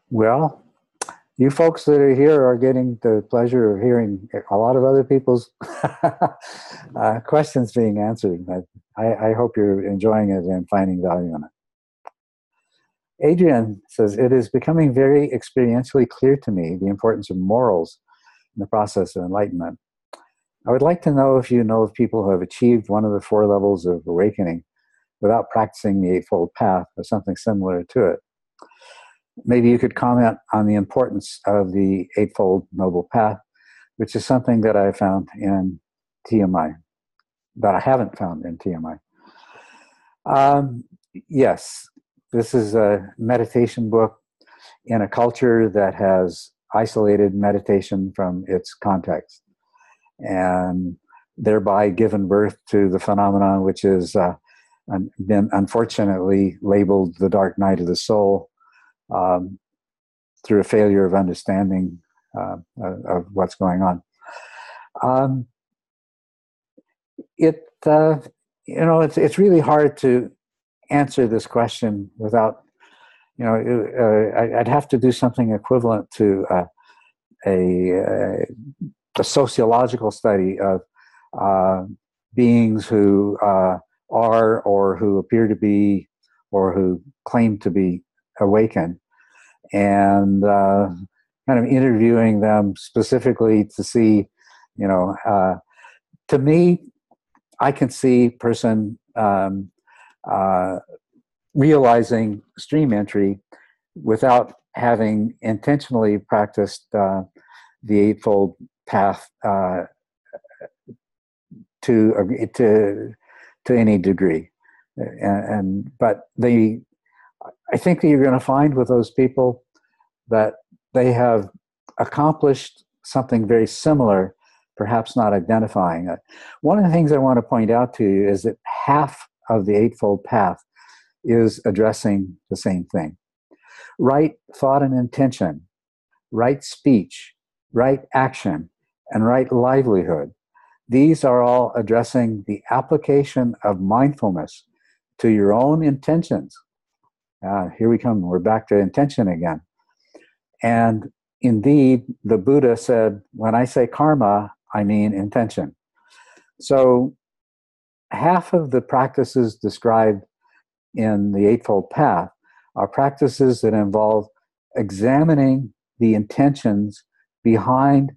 Well, you folks that are here are getting the pleasure of hearing a lot of other people's uh, questions being answered. I, I hope you're enjoying it and finding value in it. Adrian says, It is becoming very experientially clear to me the importance of morals in the process of enlightenment. I would like to know if you know of people who have achieved one of the four levels of awakening without practicing the Eightfold Path or something similar to it. Maybe you could comment on the importance of the Eightfold Noble Path, which is something that I found in TMI, that I haven't found in TMI. Um, yes, this is a meditation book in a culture that has isolated meditation from its context and thereby given birth to the phenomenon which has uh, been unfortunately labeled the dark night of the soul um, through a failure of understanding uh, of what's going on. Um, it uh, you know it's it's really hard to answer this question without you know uh, I'd have to do something equivalent to uh, a, a sociological study of uh, beings who uh, are or who appear to be or who claim to be awakened. And uh, kind of interviewing them specifically to see you know uh, to me i can see person um, uh, realizing stream entry without having intentionally practiced uh, the eightfold path uh, to to to any degree, and, and but they, I think that you're going to find with those people that they have accomplished something very similar, perhaps not identifying it. One of the things I want to point out to you is that half of the Eightfold Path is addressing the same thing right thought and intention, right speech, right action, and right livelihood. These are all addressing the application of mindfulness to your own intentions. Uh, here we come, we're back to intention again. And indeed, the Buddha said, when I say karma, I mean intention. So, half of the practices described in the Eightfold Path are practices that involve examining the intentions behind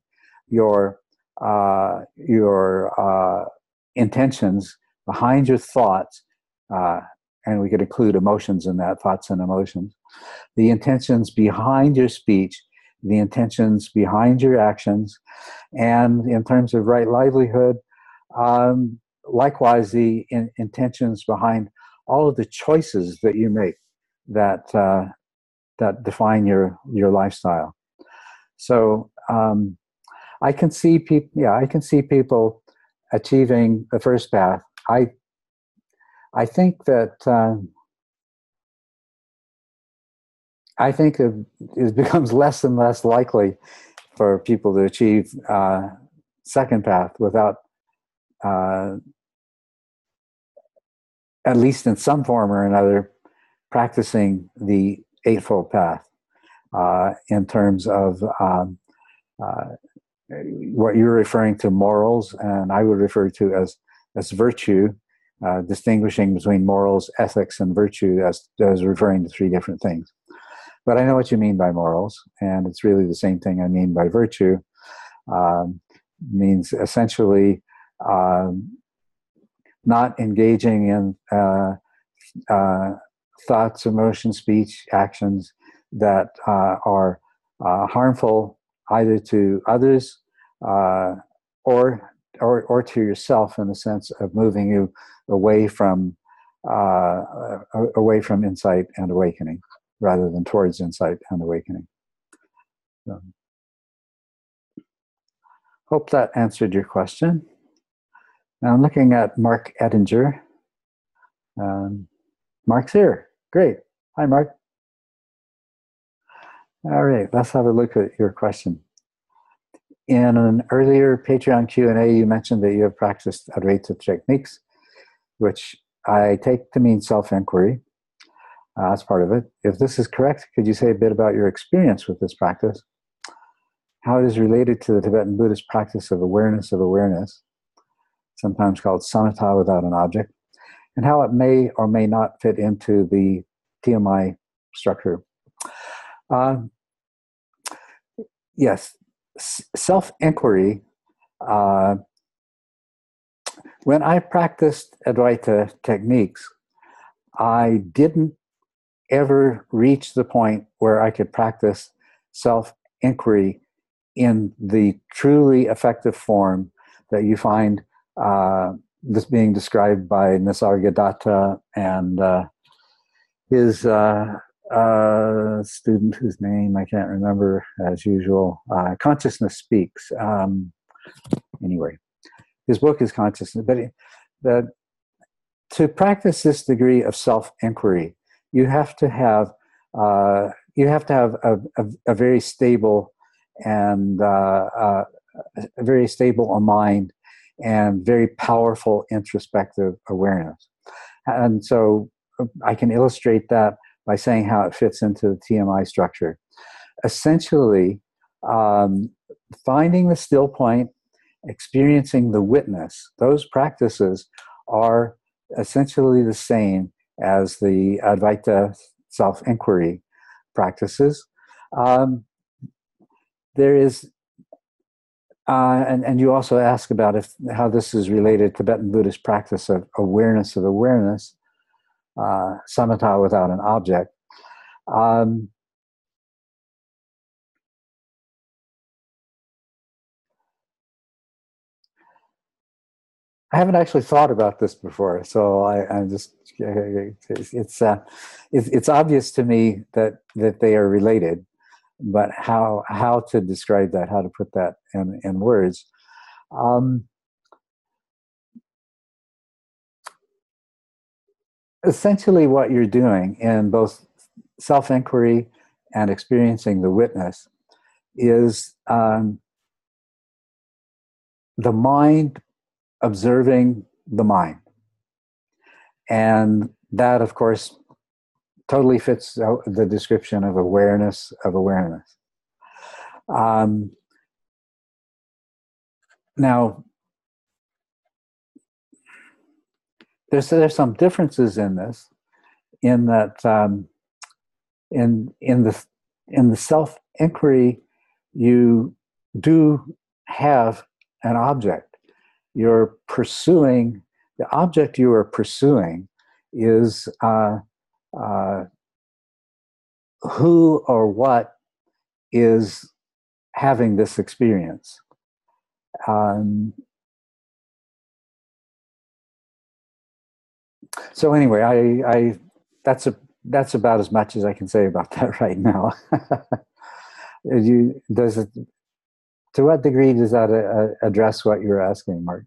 your uh, your uh, intentions, behind your thoughts, uh, and we could include emotions in that, thoughts and emotions, the intentions behind your speech, the intentions behind your actions, and in terms of right livelihood, um, likewise the in, intentions behind all of the choices that you make that uh, that define your your lifestyle. So um, I can see people. Yeah, I can see people achieving the first path. I I think that uh, I think it, it, becomes less and less likely for people to achieve uh, second path without uh, at least in some form or another practicing the Eightfold Path uh, in terms of um, uh, what you're referring to morals, and I would refer to as as virtue, uh, distinguishing between morals, ethics, and virtue as, as referring to three different things. But I know what you mean by morals, and it's really the same thing I mean by virtue. Um, means essentially um, not engaging in uh, uh, thoughts, emotions, speech, actions that uh, are uh, harmful either to others uh, or, or, or to yourself in the sense of moving you away from uh, away from insight and awakening rather than towards insight and awakening. So, hope that answered your question. Now I'm looking at Mark Ettinger. Um, Mark's here. Great. Hi, Mark. All right, let's have a look at your question. In an earlier Patreon Q&A, you mentioned that you have practiced Advaita techniques, which I take to mean self-inquiry. Uh, part of it. If this is correct, could you say a bit about your experience with this practice? How it is related to the Tibetan Buddhist practice of awareness of awareness, sometimes called samatha without an object, and how it may or may not fit into the TMI structure. Uh, yes, self inquiry. Uh, when I practiced Advaita techniques, I didn't ever reach the point where I could practice self inquiry in the truly effective form that you find uh, this being described by Nisargadatta and uh, his uh, uh, student whose name I can't remember as usual. Uh, Consciousness Speaks. Um, anyway, his book is Consciousness, but the to practice this degree of self inquiry, you have to have uh, you have to have a, a, a very stable and uh, uh, a very stable mind and very powerful introspective awareness. And so I can illustrate that by saying how it fits into the TMI structure. Essentially, um, finding the still point, experiencing the witness, those practices are essentially the same as the Advaita self inquiry practices. Um, there is, uh, and, and you also ask about if how this is related to Tibetan Buddhist practice of awareness of awareness, uh, samatha without an object. Um, I haven't actually thought about this before, so I, am just it's uh, it's obvious to me that that they are related, but how how to describe that, how to put that in in words. Um, essentially, what you're doing in both self inquiry and experiencing the witness is um, the mind observing the mind. And that, of course, totally fits the description of awareness of awareness. Um, now, there's there's some differences in this, in that um, in in the in the self inquiry, you do have an object you're pursuing, the object you are pursuing is uh, uh, who or what is having this experience. Um, so anyway, I, I that's a that's about as much as I can say about that right now. you, does it to what degree does that uh, address what you're asking, Mark?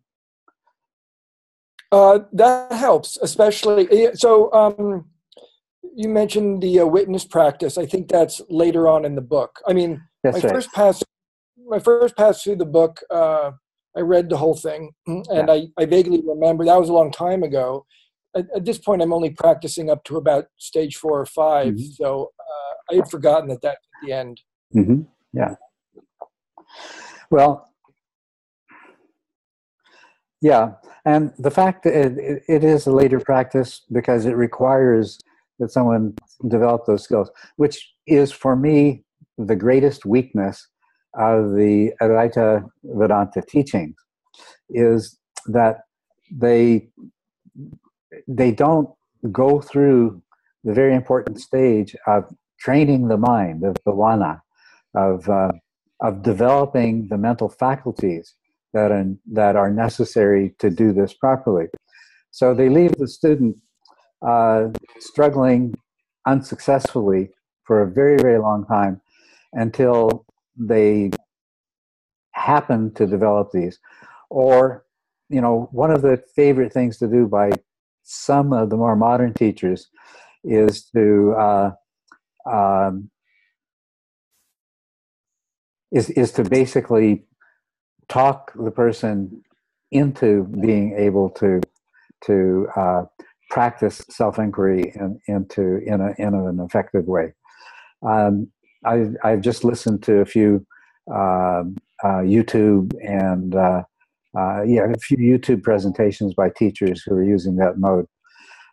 Uh, that helps, especially. So, um, you mentioned the uh, witness practice. I think that's later on in the book. I mean, that's my right. first pass, my first pass through the book, uh, I read the whole thing, and yeah. I, I vaguely remember that was a long time ago. At, at, this point, I'm only practicing up to about stage four or 5 mm-hmm. so uh, I had forgotten that that's at the end. Mm-hmm. Yeah. Well, yeah, and the fact that it, it is a later practice because it requires that someone develop those skills, which is for me the greatest weakness of the Advaita Vedanta teachings, is that they they don't go through the very important stage of training the mind of bhavana, of uh, of developing the mental faculties that are, that are necessary to do this properly. So they leave the student uh, struggling unsuccessfully for a very, very long time until they happen to develop these. Or, you know, one of the favorite things to do by some of the more modern teachers is to uh, um, is is to basically talk the person into being able to to uh, practice self inquiry in, into in a in an effective way. Um, I, I've just listened to a few uh, uh, YouTube and uh, yeah, a few YouTube presentations by teachers who are using that mode.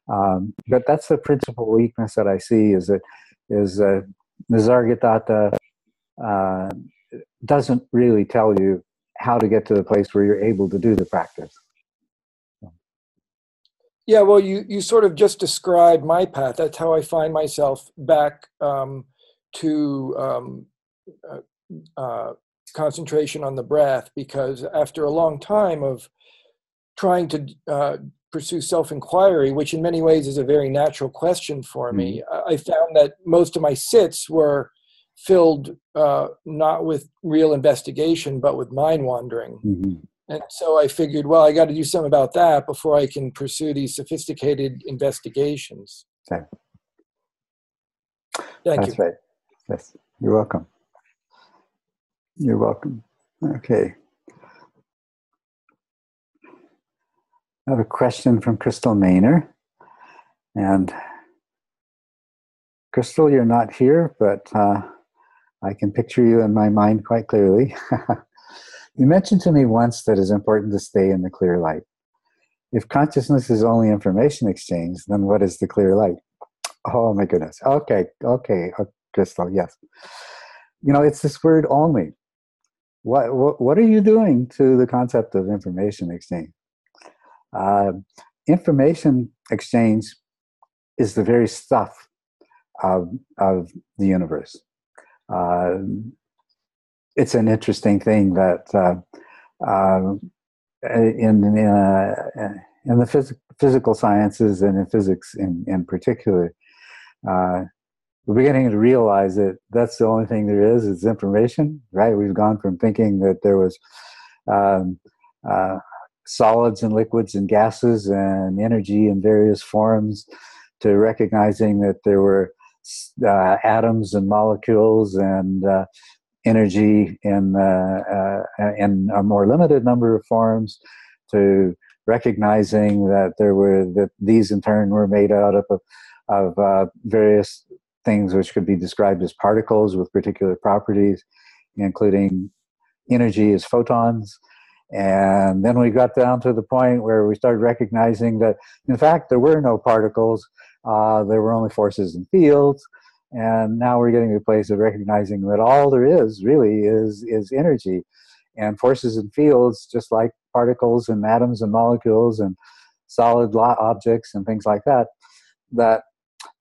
Um, but that's the principal weakness that I see is that is uh, Nisargadatta uh, doesn't really tell you how to get to the place where you're able to do the practice. Yeah, well, you, you sort of just described my path. That's how I find myself back um, to um, uh, uh, concentration on the breath because after a long time of trying to uh, pursue self inquiry, which in many ways is a very natural question for me, mm-hmm. I found that most of my sits were filled uh, not with real investigation but with mind wandering mm-hmm. And so I figured, well, I got to do something about that before I can pursue these sophisticated investigations. Okay. Thank That's you. right. Yes, you're welcome. You're welcome. Okay. I have a question from Crystal Maynor. And Crystal, you're not here, but uh, I can picture you in my mind quite clearly. you mentioned to me once that it's important to stay in the clear light. If consciousness is only information exchange, then what is the clear light? Oh my goodness. Okay, okay, uh, Crystal, yes. You know, it's this word only. What, what, are you doing to the concept of information exchange? Uh, information exchange is the very stuff of, of the universe. Uh, it's an interesting thing that uh, uh, in in, uh, in the phys- physical sciences and in physics in, in particular, uh, we're beginning to realize that that's the only thing there is is information. Right? We've gone from thinking that there was um, uh, solids and liquids and gases and energy in various forms to recognizing that there were uh, atoms and molecules and uh, energy in uh, uh, in a more limited number of forms to recognizing that there were that these in turn were made out of of uh, various things which could be described as particles with particular properties including energy as photons and then we got down to the point where we started recognizing that in fact there were no particles uh, there were only forces and fields. And now we're getting to the place of recognizing that all there is really is, is energy. And forces and fields, just like particles and atoms and molecules and solid objects and things like that, that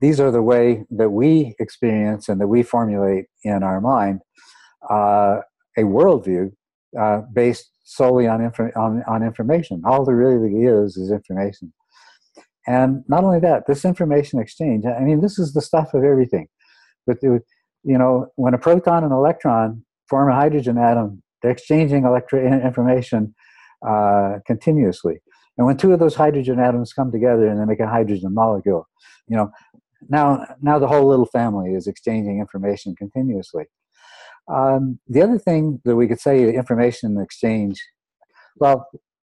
these are the way that we experience and that we formulate in our mind uh, a worldview uh, based solely on, inf- on, on information. All there really is is information. And not only that, this information exchange, I mean, this is the stuff of everything. But, you know, when a proton and electron form a hydrogen atom, they're exchanging electro- information uh, continuously. And when two of those hydrogen atoms come together and they make a hydrogen molecule, you know, now, now the whole little family is exchanging information continuously. Um, the other thing that we could say information exchange, well,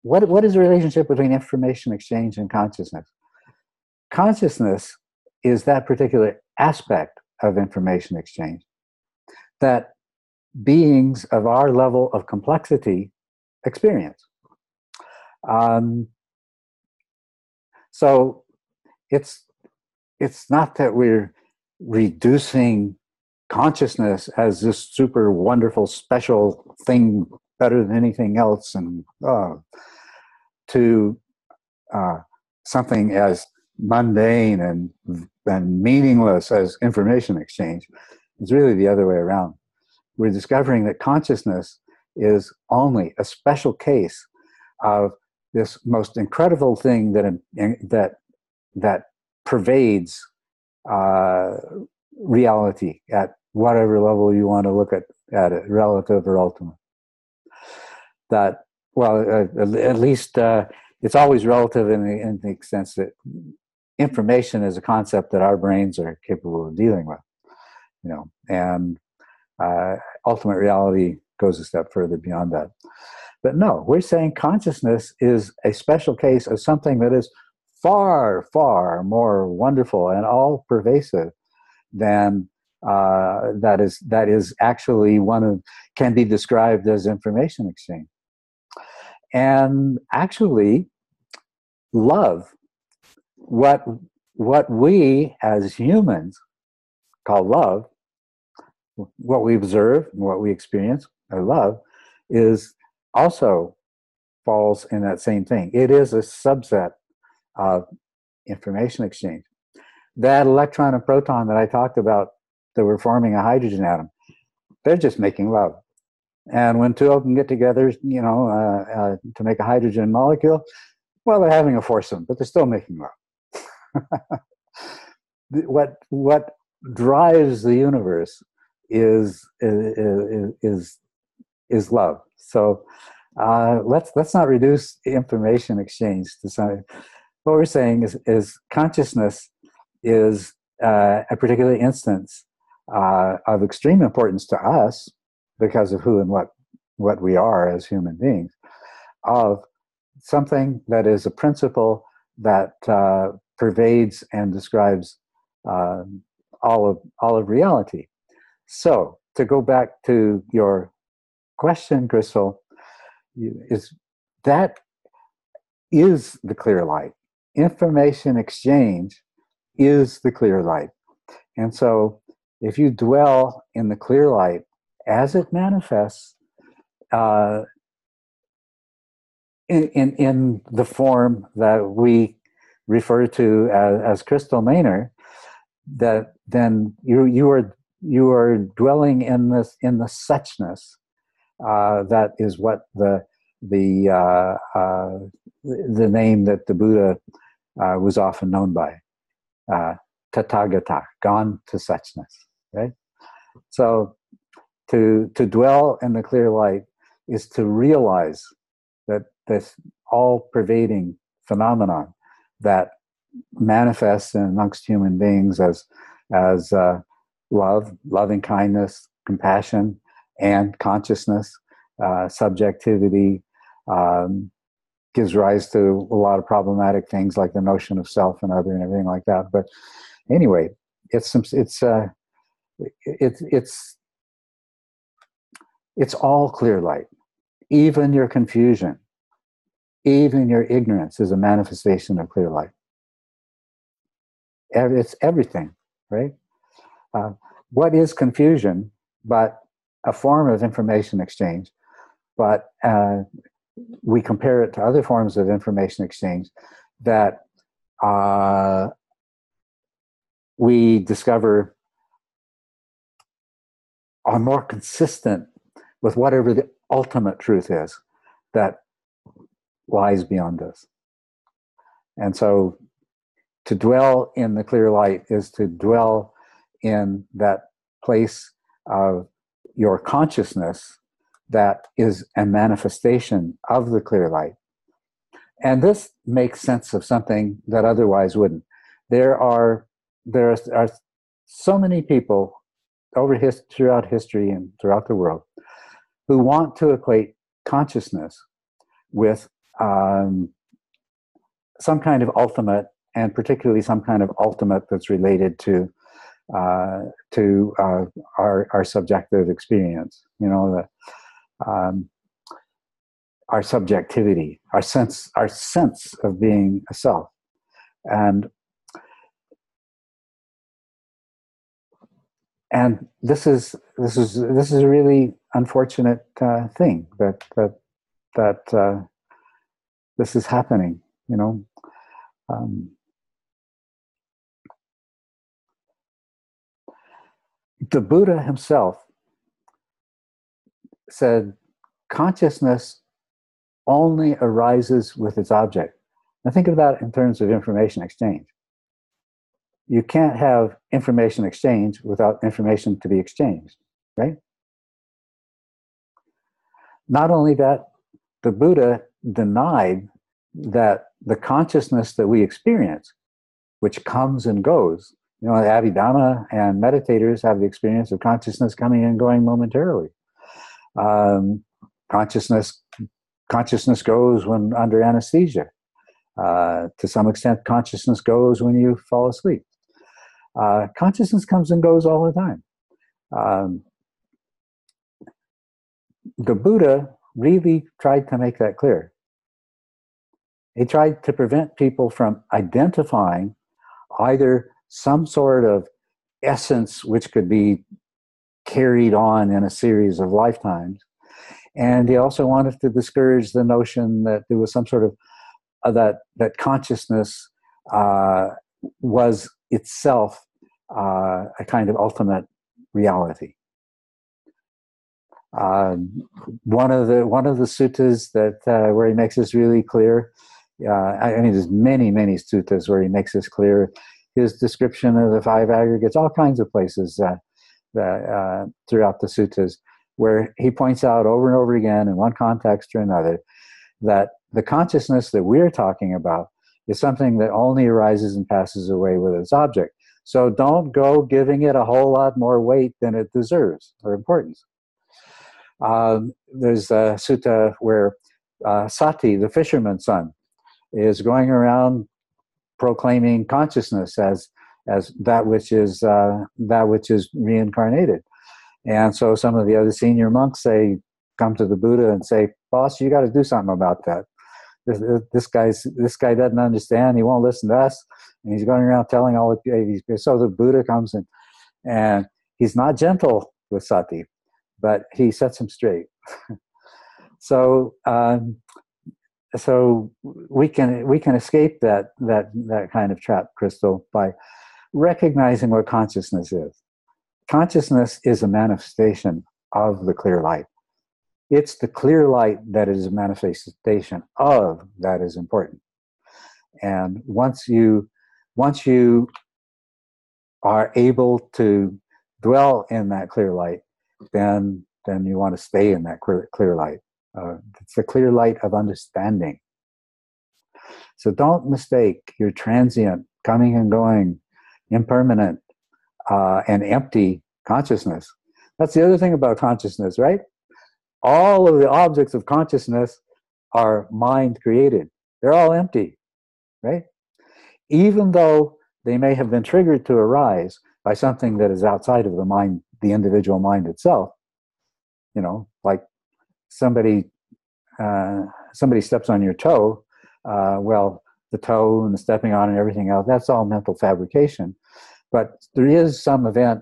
what, what is the relationship between information exchange and consciousness? Consciousness is that particular aspect of information exchange that beings of our level of complexity experience. Um, so it's it's not that we're reducing consciousness as this super wonderful special thing better than anything else and uh, to uh, something as mundane and, and meaningless as information exchange. It's really the other way around. We're discovering that consciousness is only a special case of this most incredible thing that that that pervades uh, reality at whatever level you want to look at at it, relative or ultimate. That well, uh, at least uh, it's always relative in the, in the sense that information is a concept that our brains are capable of dealing with, you know, and uh, ultimate reality goes a step further beyond that. But no, we're saying consciousness is a special case of something that is far, far more wonderful and all pervasive than uh, that is that is actually one of can be described as information exchange. And actually, love what what we as humans call love, what we observe and what we experience or love, is also falls in that same thing. It is a subset of information exchange. That electron and proton that I talked about that were forming a hydrogen atom, they're just making love. And when two of them get together, you know, uh, uh, to make a hydrogen molecule, well, they're having a foursome, but they're still making love. what what drives the universe is is is, is love. So uh, let's let's not reduce information exchange to something. What we're saying is, is consciousness is uh, a particular instance uh, of extreme importance to us because of who and what what we are as human beings of something that is a principle that uh, pervades and describes um, all of all of reality. So to go back to your question, Crystal, is that is the clear light. Information exchange is the clear light. And so if you dwell in the clear light as it manifests uh, in, in, in the form that we refer to as, as crystal Maynard, that then you, you are you are dwelling in this in the suchness uh, that is what the the uh, uh, the name that the Buddha uh, was often known by, uh, Tathagata, gone to suchness. Right. So, to to dwell in the clear light is to realize that this all-pervading phenomenon that manifests amongst human beings as as uh, love, loving kindness, compassion, and consciousness, uh, subjectivity, um, gives rise to a lot of problematic things like the notion of self and other and everything like that. But anyway, it's some, it's uh, it's it's it's all clear light. Even your confusion, even your ignorance is a manifestation of clear light. It's everything, right? Uh, what is confusion but a form of information exchange? But uh, we compare it to other forms of information exchange that uh, we discover are more consistent with whatever the ultimate truth is that lies beyond us. And so to dwell in the clear light is to dwell in that place of your consciousness that is a manifestation of the clear light. And this makes sense of something that otherwise wouldn't. There are there are so many people over his, throughout history and throughout the world who want to equate consciousness with um, some kind of ultimate, and particularly some kind of ultimate that's related to uh, to uh, our our subjective experience. You know, the, um, our subjectivity, our sense, our sense of being a self, and and this is this is this is a really unfortunate uh, thing that that that uh, this is happening. You know. Um, the Buddha himself said consciousness only arises with its object. Now think of that in terms of information exchange. You can't have information exchange without information to be exchanged, right? Not only that, the Buddha denied that the consciousness that we experience, which comes and goes, you know, the Abhidhamma and meditators have the experience of consciousness coming and going momentarily. Um, consciousness, consciousness goes when under anesthesia. Uh, to some extent, consciousness goes when you fall asleep. Uh, consciousness comes and goes all the time. Um, the Buddha really tried to make that clear. He tried to prevent people from identifying either some sort of essence which could be carried on in a series of lifetimes. And he also wanted to discourage the notion that there was some sort of uh, that that consciousness uh, was itself uh, a kind of ultimate reality. Uh, one of the one of the suttas that uh, where he makes this really clear. Uh, I mean, there's many many suttas where he makes this clear his description of the five aggregates, all kinds of places uh, uh, throughout the suttas. where he points out over and over again in one context or another that the consciousness that we're talking about is something that only arises and passes away with its object. So don't go giving it a whole lot more weight than it deserves or importance. Um, there's a sutta where uh, Sati, the fisherman's son, is going around proclaiming consciousness as as that which is uh, that which is reincarnated. And so some of the other senior monks say, come to the Buddha and say, "Boss, you got to do something about that. This, this guy's this guy doesn't understand. He won't listen to us, and he's going around telling all the so the Buddha comes in, and he's not gentle with Sati, but he sets him straight. so um, so we can we can escape that that that kind of trap crystal by recognizing what consciousness is. Consciousness is a manifestation of the clear light. It's the clear light that is a manifestation of that is important. And once you once you are able to dwell in that clear light, then then you want to stay in that clear, clear light. Uh, it's the clear light of understanding. So don't mistake your transient, coming and going, impermanent, uh, and empty consciousness. That's the other thing about consciousness, right? All of the objects of consciousness are mind created. They're all empty, right? Even though they may have been triggered to arise by something that is outside of the mind, the individual mind itself. You know, like somebody uh, somebody steps on your toe. Uh, well, the toe and the stepping on and everything else, that's all mental fabrication. But there is some event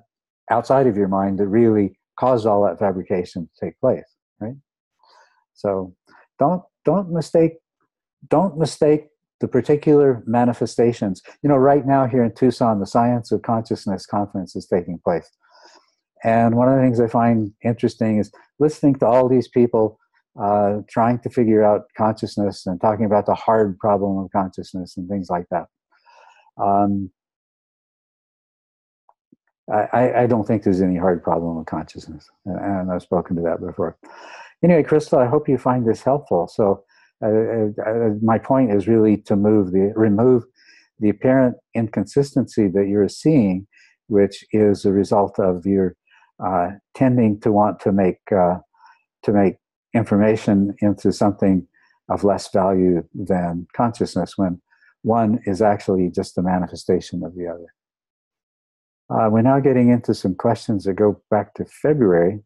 outside of your mind that really caused all that fabrication to take place, right? So don't don't mistake don't mistake the particular manifestations. You know, right now here in Tucson, the Science of Consciousness conference is taking place. And one of the things I find interesting is listening to all these people uh, trying to figure out consciousness and talking about the hard problem of consciousness and things like that. Um, I, I, don't think there's any hard problem with consciousness, and I've spoken to that before. Anyway, Crystal, I hope you find this helpful. So, uh, uh, my point is really to move the remove the apparent inconsistency that you're seeing, which is a result of your uh, tending to want to make uh, to make information into something of less value than consciousness when one is actually just a manifestation of the other. Uh, we're now getting into some questions that go back to February.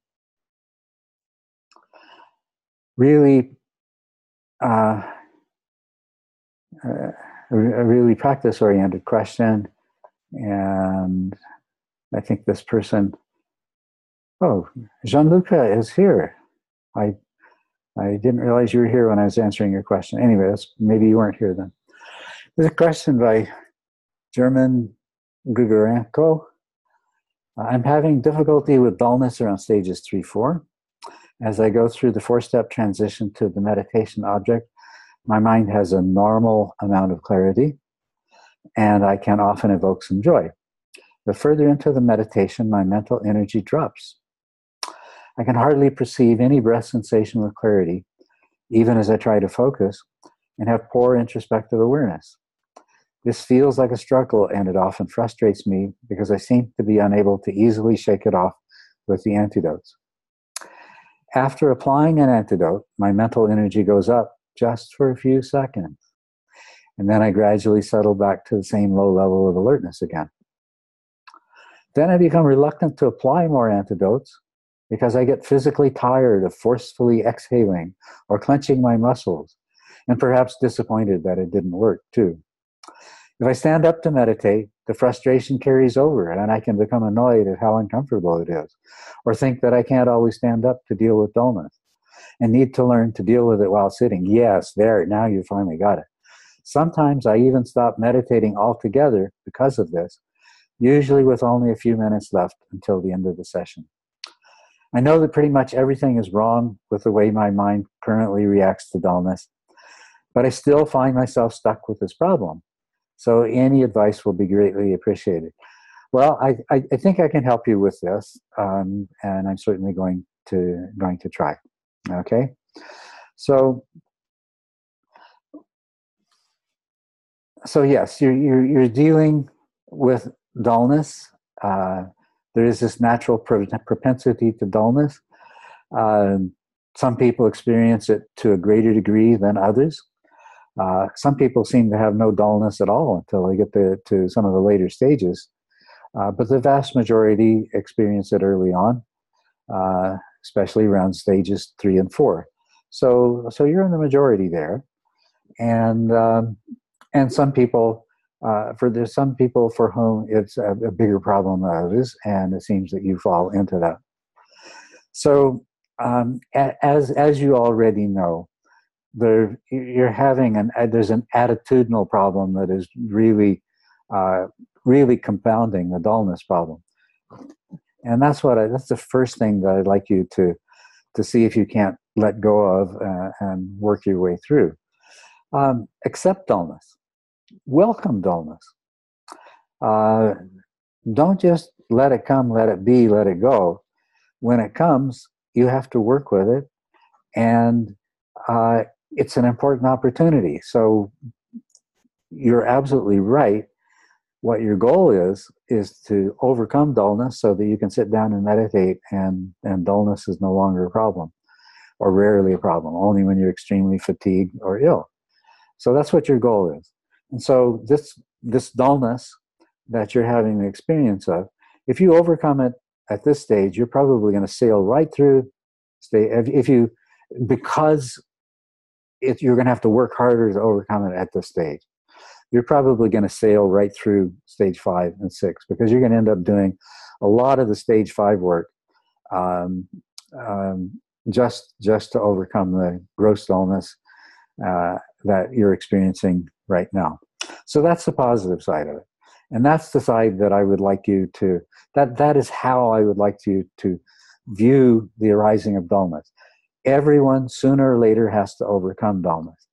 Really, uh, uh, a really practice oriented question. And I think this person, oh, Gianluca is here. I I didn't realize you were here when I was answering your question. Anyway, maybe you weren't here then. There's a question by German Grigorenko. I'm having difficulty with dullness around stages three, four. As I go through the four step transition to the meditation object, my mind has a normal amount of clarity and I can often evoke some joy. The further into the meditation, my mental energy drops. I can hardly perceive any breath sensation with clarity, even as I try to focus and have poor introspective awareness. This feels like a struggle and it often frustrates me because I seem to be unable to easily shake it off with the antidotes. After applying an antidote, my mental energy goes up just for a few seconds. And then I gradually settle back to the same low level of alertness again. Then I become reluctant to apply more antidotes because I get physically tired of forcefully exhaling or clenching my muscles, and perhaps disappointed that it didn't work too. If I stand up to meditate, the frustration carries over, and I can become annoyed at how uncomfortable it is, or think that I can't always stand up to deal with dullness, and need to learn to deal with it while sitting. Yes, there, now you finally got it. Sometimes I even stop meditating altogether because of this, usually with only a few minutes left until the end of the session. I know that pretty much everything is wrong with the way my mind currently reacts to dullness, but I still find myself stuck with this problem. So any advice will be greatly appreciated. Well, I, I, I think I can help you with this, um, and I'm certainly going to going to try. Okay, so so yes, you're you're, you're dealing with dullness. Uh, there is this natural propensity to dullness. Uh, some people experience it to a greater degree than others. Uh, some people seem to have no dullness at all until they get to, to some of the later stages. Uh, but the vast majority experience it early on, uh, especially around stages three and four. So, so you're in the majority there, and um, and some people, uh, for there's some people for whom it's a, a bigger problem than others, and it seems that you fall into that. So, um, as as you already know, there you're having an there's an attitudinal problem that is really uh, really compounding the dullness problem. And that's what I, that's the first thing that i'd like you to to see if you can't let go of uh, and work your way through. Um, accept dullness welcome dullness uh, don't just let it come let it be let it go when it comes you have to work with it and uh, it's an important opportunity. So you're absolutely right. What your goal is is to overcome dullness so that you can sit down and meditate and and dullness is no longer a problem or rarely a problem, only when you're extremely fatigued or ill. So that's what your goal is. And so this this dullness that you're having the experience of, if you overcome it at this stage, you're probably going to sail right through stay if, you because it, you're going to have to work harder to overcome it at this stage. You're probably going to sail right through stage five and six because you're going to end up doing a lot of the stage five work um, um, just just to overcome the gross dullness uh, that you're experiencing right now. So that's the positive side of it, and that's the side that I would like you to. That that is how I would like you to view the arising of dullness everyone sooner or later has to overcome dullness.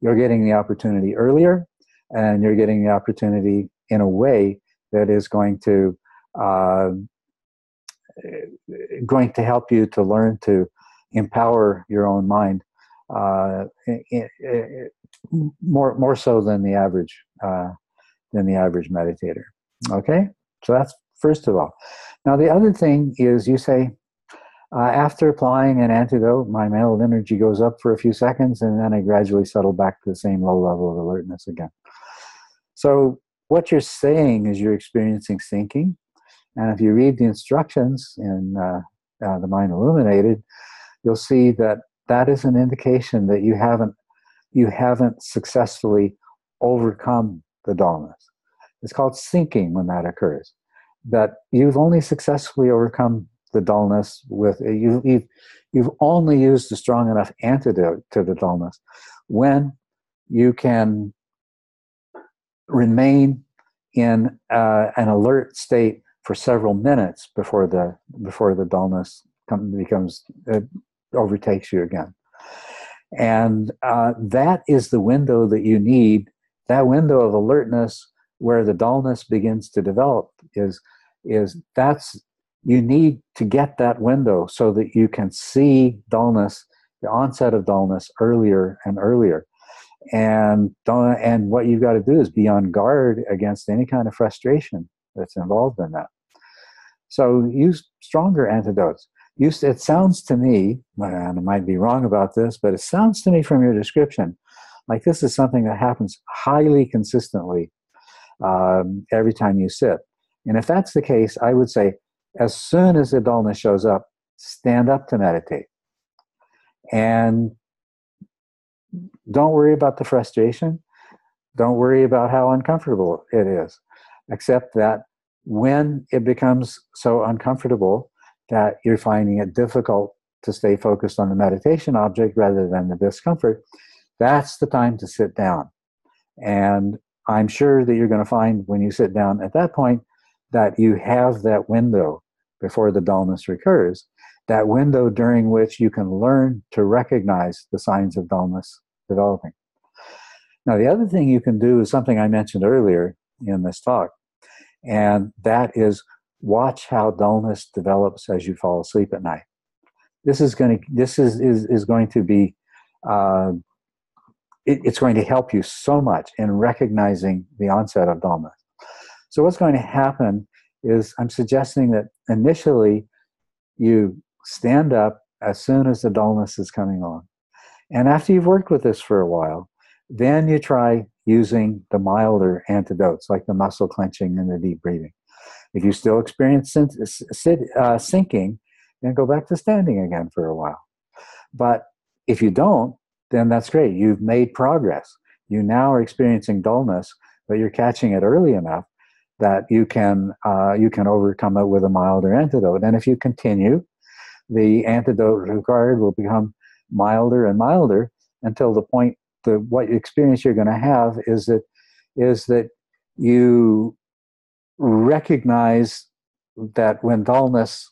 You're getting the opportunity earlier, and you're getting the opportunity in a way that is going to uh, going to help you to learn to empower your own mind uh, more more so than the average uh, than the average meditator. Okay, so that's first of all. Now the other thing is you say, uh, after applying an antidote, my mental energy goes up for a few seconds and then I gradually settle back to the same low level of alertness again. So, what you're saying is you're experiencing sinking. And if you read the instructions in uh, uh, The Mind Illuminated, you'll see that that is an indication that you haven't you haven't successfully overcome the dullness. It's called sinking when that occurs. That you've only successfully overcome the dullness with you, you've, you've only used a strong enough antidote to the dullness when you can remain in uh, an alert state for several minutes before the before the dullness come, becomes uh, overtakes you again and uh, that is the window that you need that window of alertness where the dullness begins to develop is is that's you need to get that window so that you can see dullness, the onset of dullness earlier and earlier. And and what you've got to do is be on guard against any kind of frustration that's involved in that. So use stronger antidotes. Use, it sounds to me, and I might be wrong about this, but it sounds to me from your description like this is something that happens highly consistently um, every time you sit. And if that's the case, I would say as soon as the dullness shows up, stand up to meditate. And don't worry about the frustration. Don't worry about how uncomfortable it is. Except that when it becomes so uncomfortable that you're finding it difficult to stay focused on the meditation object rather than the discomfort, that's the time to sit down. And I'm sure that you're going to find when you sit down at that point that you have that window before the dullness recurs, that window during which you can learn to recognize the signs of dullness developing. Now, the other thing you can do is something I mentioned earlier in this talk, and that is watch how dullness develops as you fall asleep at night. this is going to this is is, is going to be uh, it, it's going to help you so much in recognizing the onset of dullness. So what's going to happen is I'm suggesting that initially you stand up as soon as the dullness is coming on. And after you've worked with this for a while, then you try using the milder antidotes like the muscle clenching and the deep breathing. If you still experience uh, sinking, then go back to standing again for a while. But if you don't, then that's great. You've made progress. You now are experiencing dullness, but you're catching it early enough that you can uh, you can overcome it with a milder antidote. And if you continue, the antidote required will become milder and milder until the point the what experience you're going to have is that is that you recognize that when dullness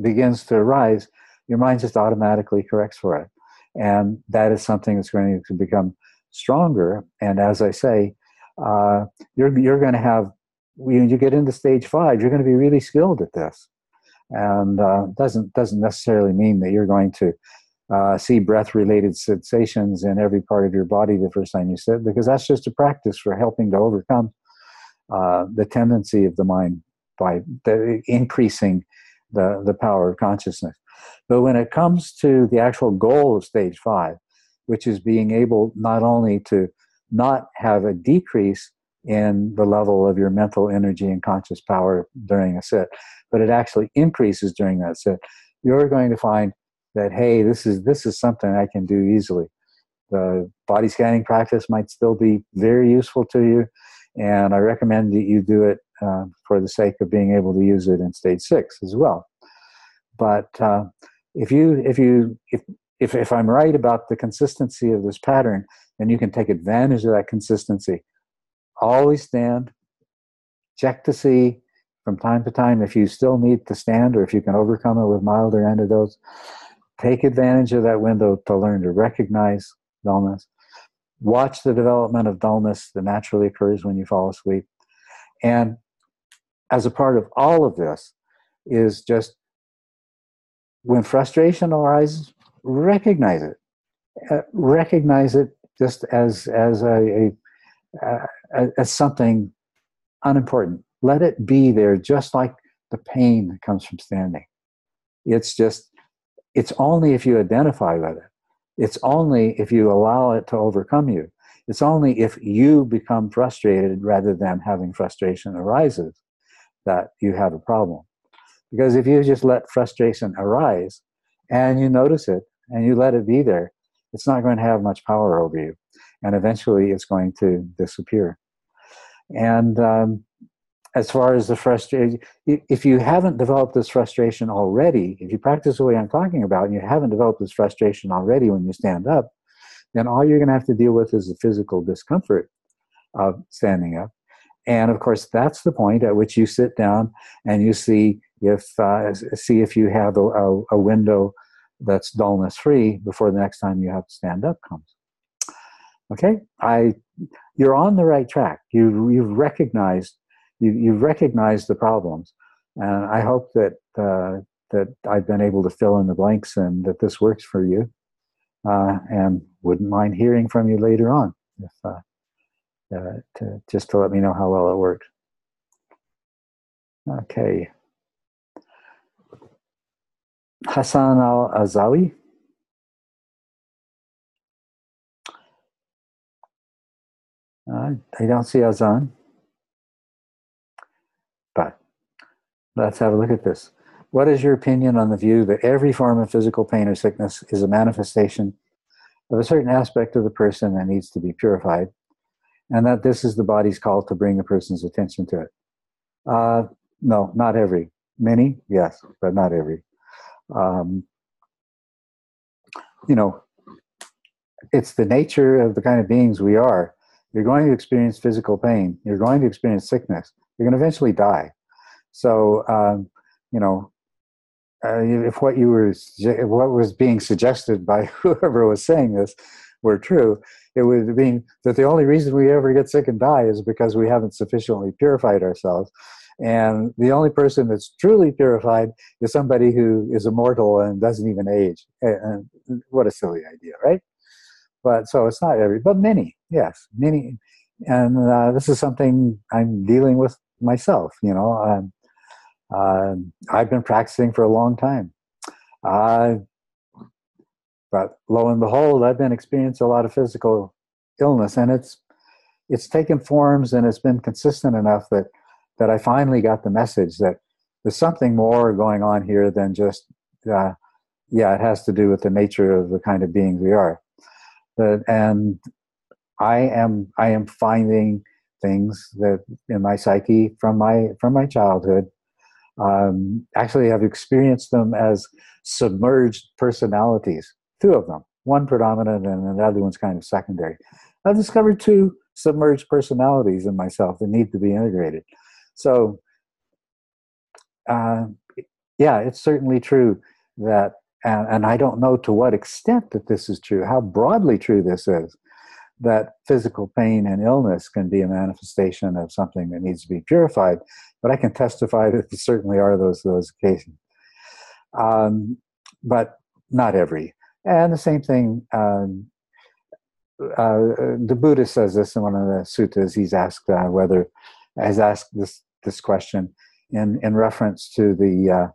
begins to arise, your mind just automatically corrects for it. And that is something that's going to become stronger. And as I say, uh, you're, you're going to have, when you get into stage five, you're going to be really skilled at this. And uh, doesn't, doesn't necessarily mean that you're going to uh, see breath related sensations in every part of your body the first time you sit, because that's just a practice for helping to overcome uh, the tendency of the mind by the, increasing the, the power of consciousness. But when it comes to the actual goal of stage five, which is being able not only to not have a decrease in the level of your mental energy and conscious power during a sit, but it actually increases during that sit, you're going to find that hey, this is this is something I can do easily. The body scanning practice might still be very useful to you, and I recommend that you do it uh, for the sake of being able to use it in stage six as well. But uh, if you if you if, if if I'm right about the consistency of this pattern, then you can take advantage of that consistency. Always stand. Check to see from time to time if you still need to stand or if you can overcome it with milder antidotes. Take advantage of that window to learn to recognize dullness. Watch the development of dullness that naturally occurs when you fall asleep. And as a part of all of this is just when frustration arises, recognize it. Uh, recognize it just as as a, a as something unimportant. Let it be there, just like the pain that comes from standing. It's just it's only if you identify with it. It's only if you allow it to overcome you. It's only if you become frustrated rather than having frustration arises that you have a problem. Because if you just let frustration arise and you notice it and you let it be there, it's not going to have much power over you. And eventually it's going to disappear. And um, as far as the frustration, if you haven't developed this frustration already, if you practice the way I'm talking about and you haven't developed this frustration already when you stand up, then all you're going to have to deal with is the physical discomfort of standing up. And of course, that's the point at which you sit down and you see if uh, see if you have a, a, a window that's dullness free before the next time you have to stand up comes. Okay, I you're on the right track. You you've recognized you you've recognized the problems, and I hope that uh, that I've been able to fill in the blanks and that this works for you. Uh, and wouldn't mind hearing from you later on if uh, uh to, just to let me know how well it worked. Okay. Hassan al Azawi. Uh, I don't see Azan. But let's have a look at this. What is your opinion on the view that every form of physical pain or sickness is a manifestation of a certain aspect of the person that needs to be purified, and that this is the body's call to bring the person's attention to it? Uh, no, not every. Many, yes, but not every um, you know, it's the nature of the kind of beings we are. You're going to experience physical pain. You're going to experience sickness. You're going to eventually die. So, um, you know, uh, if what you were, what was being suggested by whoever was saying this were true, it would mean that the only reason we ever get sick and die is because we haven't sufficiently purified ourselves. And the only person that's truly purified is somebody who is immortal and doesn't even age. And what a silly idea, right? But so it's not every, but many, yes, many. And uh, this is something I'm dealing with myself. You know, um, uh, I've been practicing for a long time. Uh, but lo and behold, I've been experiencing a lot of physical illness, and it's it's taken forms and it's been consistent enough that that I finally got the message that there's something more going on here than just uh, yeah, it has to do with the nature of the kind of beings we are. But, and I am I am finding things that in my psyche from my from my childhood. Um, actually, I've experienced them as submerged personalities. Two of them, one predominant and the other one's kind of secondary. I've discovered two submerged personalities in myself that need to be integrated. So, uh, yeah, it's certainly true that, and, and I don't know to what extent that this is true, how broadly true this is, that physical pain and illness can be a manifestation of something that needs to be purified. But I can testify that there certainly are those those occasions, um, but not every. And the same thing. Um, uh, the Buddha says this in one of the suttas. He's asked uh, whether, has asked this this question in in reference to the uh,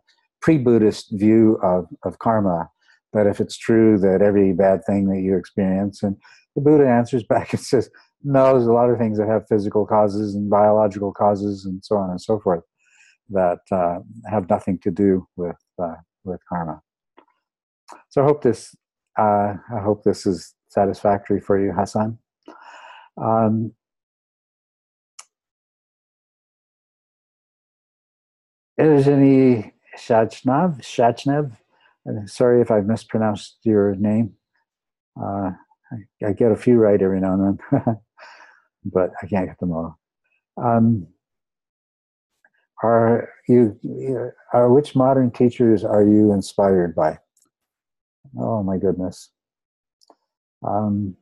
pre-Buddhist view of of karma. That if it's true that every bad thing that you experience, and the Buddha answers back and says, no, there's a lot of things that have physical causes and biological causes and so on and so forth that uh, have nothing to do with uh, with karma. So I hope this uh, I hope this is satisfactory for you, Hassan. Um, Evgeny Shachnev, Shachnev, sorry if I mispronounced your name. I, I, get a few right every now and then, but I can't get them all. Um, are you, are, which modern teachers are you inspired by? Oh my goodness. Um,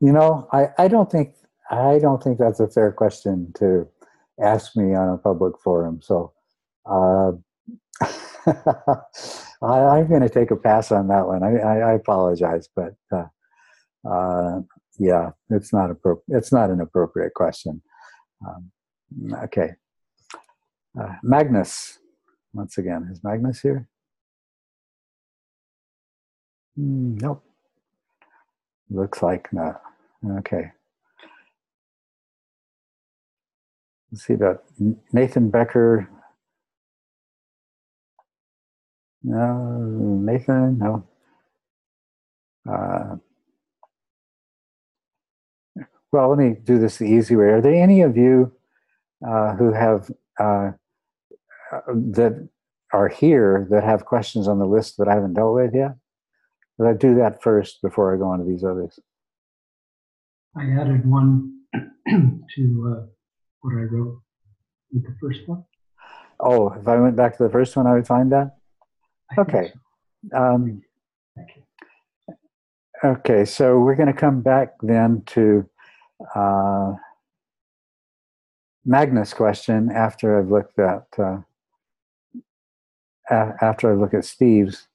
you know, I, I don't think I don't think that's a fair question to ask me on a public forum. So uh, I, am going to take a pass on that one. I, I, I apologize, but uh, uh, yeah, it's not appropriate. It's not an appropriate question. Um, okay. Uh, Magnus, once again, is Magnus here? Mm, nope. Looks like not. Okay. Let's see about Nathan Becker. No, Nathan, no. Uh, well, let me do this the easy way. Are there any of you uh, who have uh, that are here that have questions on the list that I haven't dealt with yet? But I do that first before I go on to these others. I added one to uh, what I wrote with the first one. Oh, if I went back to the first one, I would find that? Okay. Um, Thank you. Okay, so we're going to come back then to uh, Magnus' question after I've looked at uh, after I look at Steve's.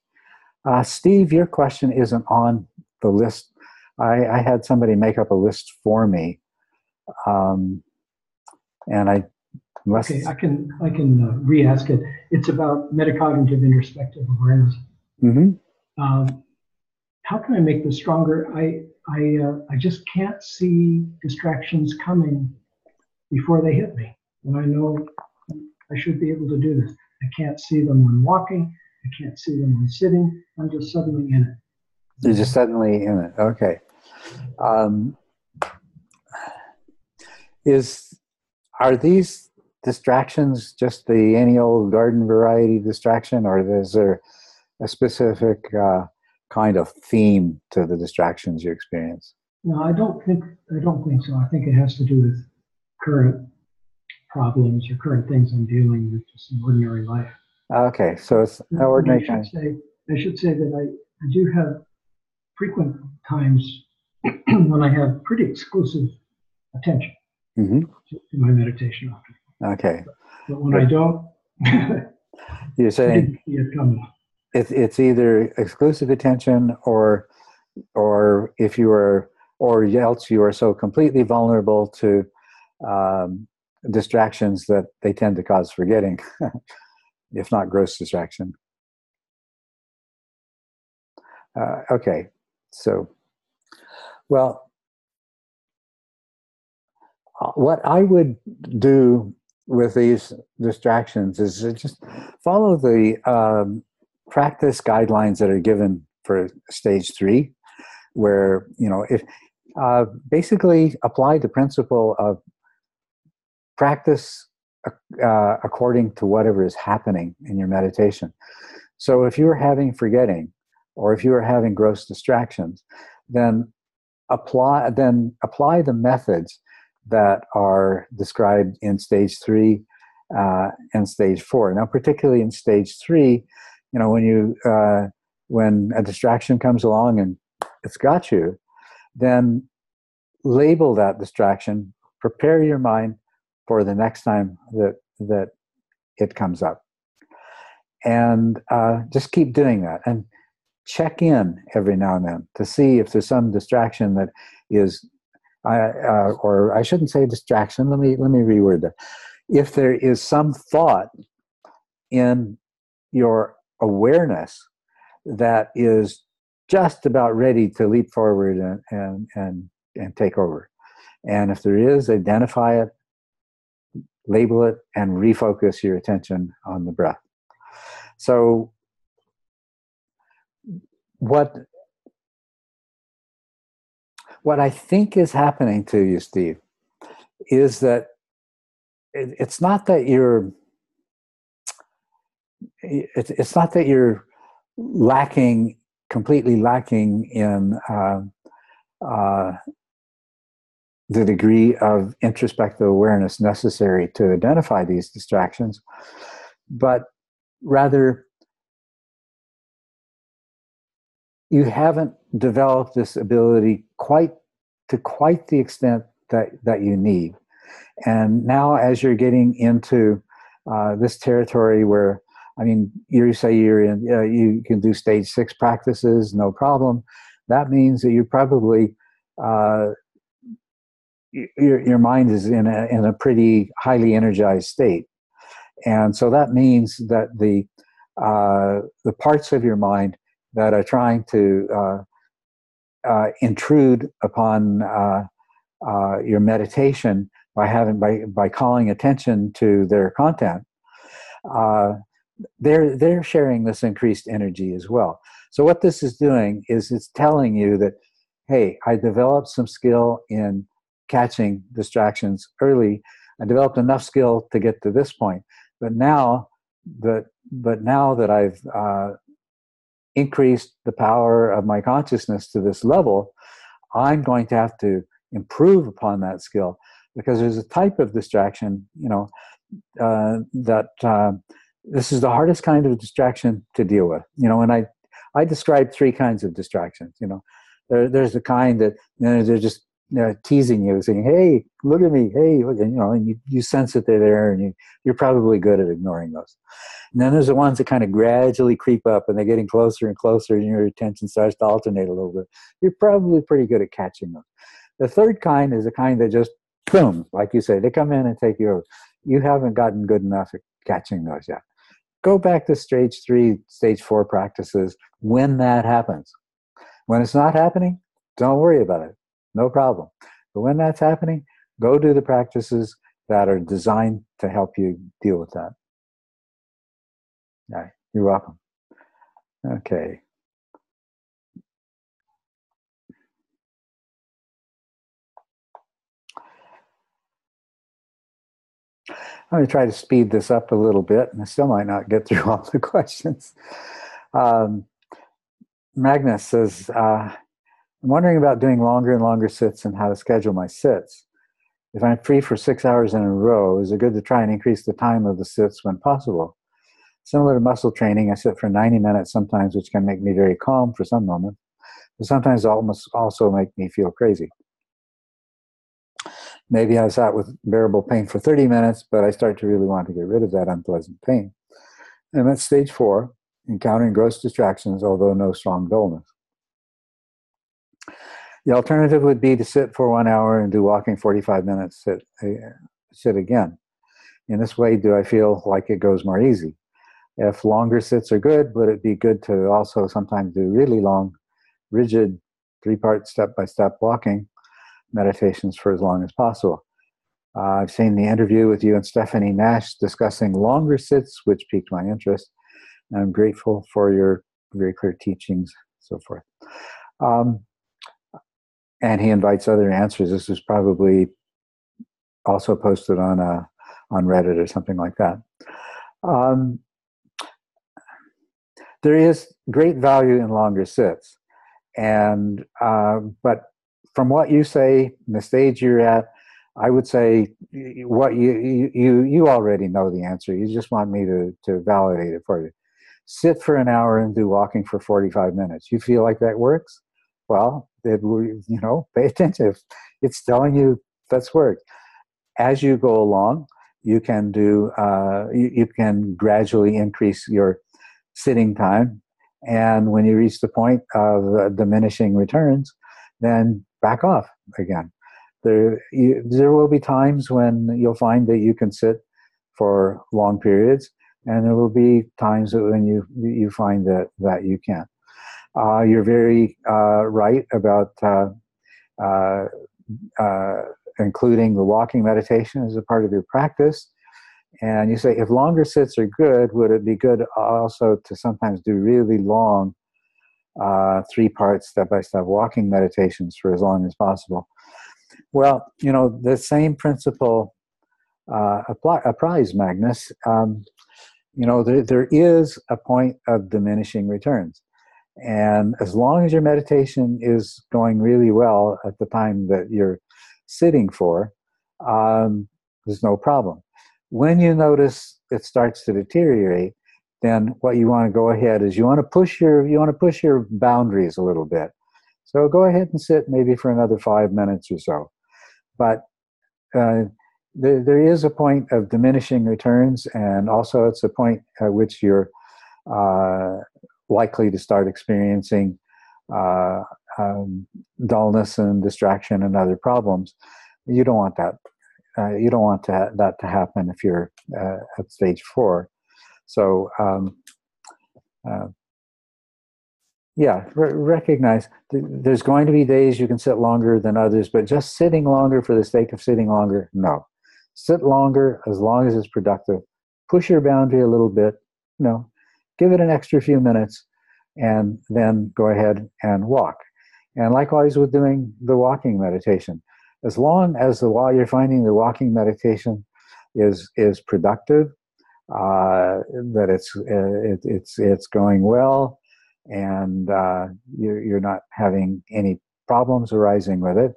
Uh, Steve, your question isn't on the list. I, I, had somebody make up a list for me, um, and I. Unless okay, I can I can uh, re-ask it. It's about metacognitive introspective awareness. Mm-hmm. Um, how can I make this stronger? I I uh, I just can't see distractions coming before they hit me, and I know I should be able to do this. I can't see them when walking. I can't see them when sitting. I'm just suddenly in it. You're just suddenly in it. Okay. Um, is are these distractions just the any old garden variety distraction, or is there a specific uh, kind of theme to the distractions you experience? No, I don't think I don't think so. I think it has to do with current problems or current things I'm dealing with just in ordinary life. Okay, so it's ordinary. I should, say, I should say that I, I do have frequent times when I have pretty exclusive attention hmm to, to my meditation often. Okay. But when I don't, You're saying didn't see it coming. it's it's either exclusive attention or or if you are or else you are so completely vulnerable to um, distractions that they tend to cause forgetting, if not gross distraction. Uh, okay, so well, uh, what I would do with these distractions is just follow the um, practice guidelines that are given for stage three, where you know if uh, basically apply the principle of practice uh, according to whatever is happening in your meditation. So if you're having forgetting, or if you are having gross distractions, then apply then apply the methods that are described in stage three uh, and stage four. Now, particularly in stage three, you know when you uh, when a distraction comes along and it's got you, then label that distraction. Prepare your mind for the next time that that it comes up, and uh, just keep doing that and check in every now and then to see if there's some distraction that is Uh, or I shouldn't say distraction. Let me let me reword that. If there is some thought in your awareness that is just about ready to leap forward and and and, and take over, and if there is, identify it, label it, and refocus your attention on the breath. So, what what I think is happening to you, Steve, is that it, it's not that you're it, it's not that you're lacking completely lacking in uh, uh, the degree of introspective awareness necessary to identify these distractions, but rather you haven't developed this ability quite to quite the extent that that you need. And now, as you're getting into uh, this territory where, I mean, you say you're in, uh, you can do stage six practices, no problem. That means that you probably uh, your your mind is in a in a pretty highly energized state, and so that means that the uh, the parts of your mind that are trying to uh, uh, intrude upon uh, uh, your meditation by having by by calling attention to their content. Uh, they're they're sharing this increased energy as well. So what this is doing is it's telling you that, hey, I developed some skill in catching distractions early. I developed enough skill to get to this point, but now that but now that I've uh, increased the power of my consciousness to this level, I'm going to have to improve upon that skill because there's a type of distraction, you know, uh, that uh, this is the hardest kind of distraction to deal with. You know, and I I describe three kinds of distractions. You know, there, there's the kind that you know, they're just you know, teasing you, saying, "Hey, look at me! Hey, look!" And, you know, and you, you sense that they're there, and you you're probably good at ignoring those. And then there's the ones that kind of gradually creep up, and they're getting closer and closer, and your attention starts to alternate a little bit. You're probably pretty good at catching them. The third kind is the kind that just boom, like you say, they come in and take you over. You haven't gotten good enough at catching those yet. Go back to stage three, stage four practices when that happens. When it's not happening, don't worry about it no problem. But when that's happening, go do the practices that are designed to help you deal with that. Yeah, you're welcome. Okay. I'm going to try to speed this up a little bit, and I still might not get through all the questions. Um, Magnus says, uh, I'm wondering about doing longer and longer sits and how to schedule my sits. If I'm free for six hours in a row, is it good to try and increase the time of the sits when possible? Similar to muscle training, I sit for 90 minutes sometimes, which can make me very calm for some moments. but sometimes almost also make me feel crazy. Maybe I sat with bearable pain for 30 minutes, but I start to really want to get rid of that unpleasant pain. And that's stage four, encountering gross distractions, although no strong dullness. The alternative would be to sit for one hour and do walking 45 minutes, sit, uh, sit again. In this way, do I feel like it goes more easy? If longer sits are good, would it be good to also sometimes do really long, rigid, three part step by step walking meditations for as long as possible? Uh, I've seen the interview with you and Stephanie Nash discussing longer sits, which piqued my interest. I'm grateful for your very clear teachings, so forth. Um, and he invites other answers. This is probably also posted on uh, on Reddit or something like that. Um, there is great value in longer sits, and uh, but from what you say, the stage you're at, I would say what you you you already know the answer. You just want me to to validate it for you. Sit for an hour and do walking for 45 minutes. You feel like that works? Well, it, you know, pay attention. It's telling you that's work. As you go along, you can do. Uh, you, you can gradually increase your sitting time, and when you reach the point of uh, diminishing returns, then back off again. There, you, there will be times when you'll find that you can sit for long periods, and there will be times when you you find that that you can't. Uh, you're very uh, right about uh, uh, uh, including the walking meditation as a part of your practice. And you say, if longer sits are good, would it be good also to sometimes do really long three part step by step walking meditations for as long as possible? Well, you know, the same principle uh, apply, applies, Magnus. Um, you know, there, there is a point of diminishing returns. And as long as your meditation is going really well at the time that you're sitting for, um, there's no problem. When you notice it starts to deteriorate, then what you want to go ahead is you want to push your you want to push your boundaries a little bit. So go ahead and sit maybe for another five minutes or so. But uh, there, there is a point of diminishing returns, and also it's a point at which you're uh, likely to start experiencing uh, um, dullness and distraction and other problems. You don't want that. Uh, you don't want to, that to happen if you're uh, at stage four. So, um, uh, yeah, re- recognize th- there's going to be days you can sit longer than others, but just sitting longer for the sake of sitting longer, no. Sit longer as long as it's productive. Push your boundary a little bit. No, give it an extra few minutes, and then go ahead and walk. And likewise with doing the walking meditation. As long as the while you're finding the walking meditation is is productive, uh, that it's uh, it, it's it's going well, and uh, you're, you're not having any problems arising with it,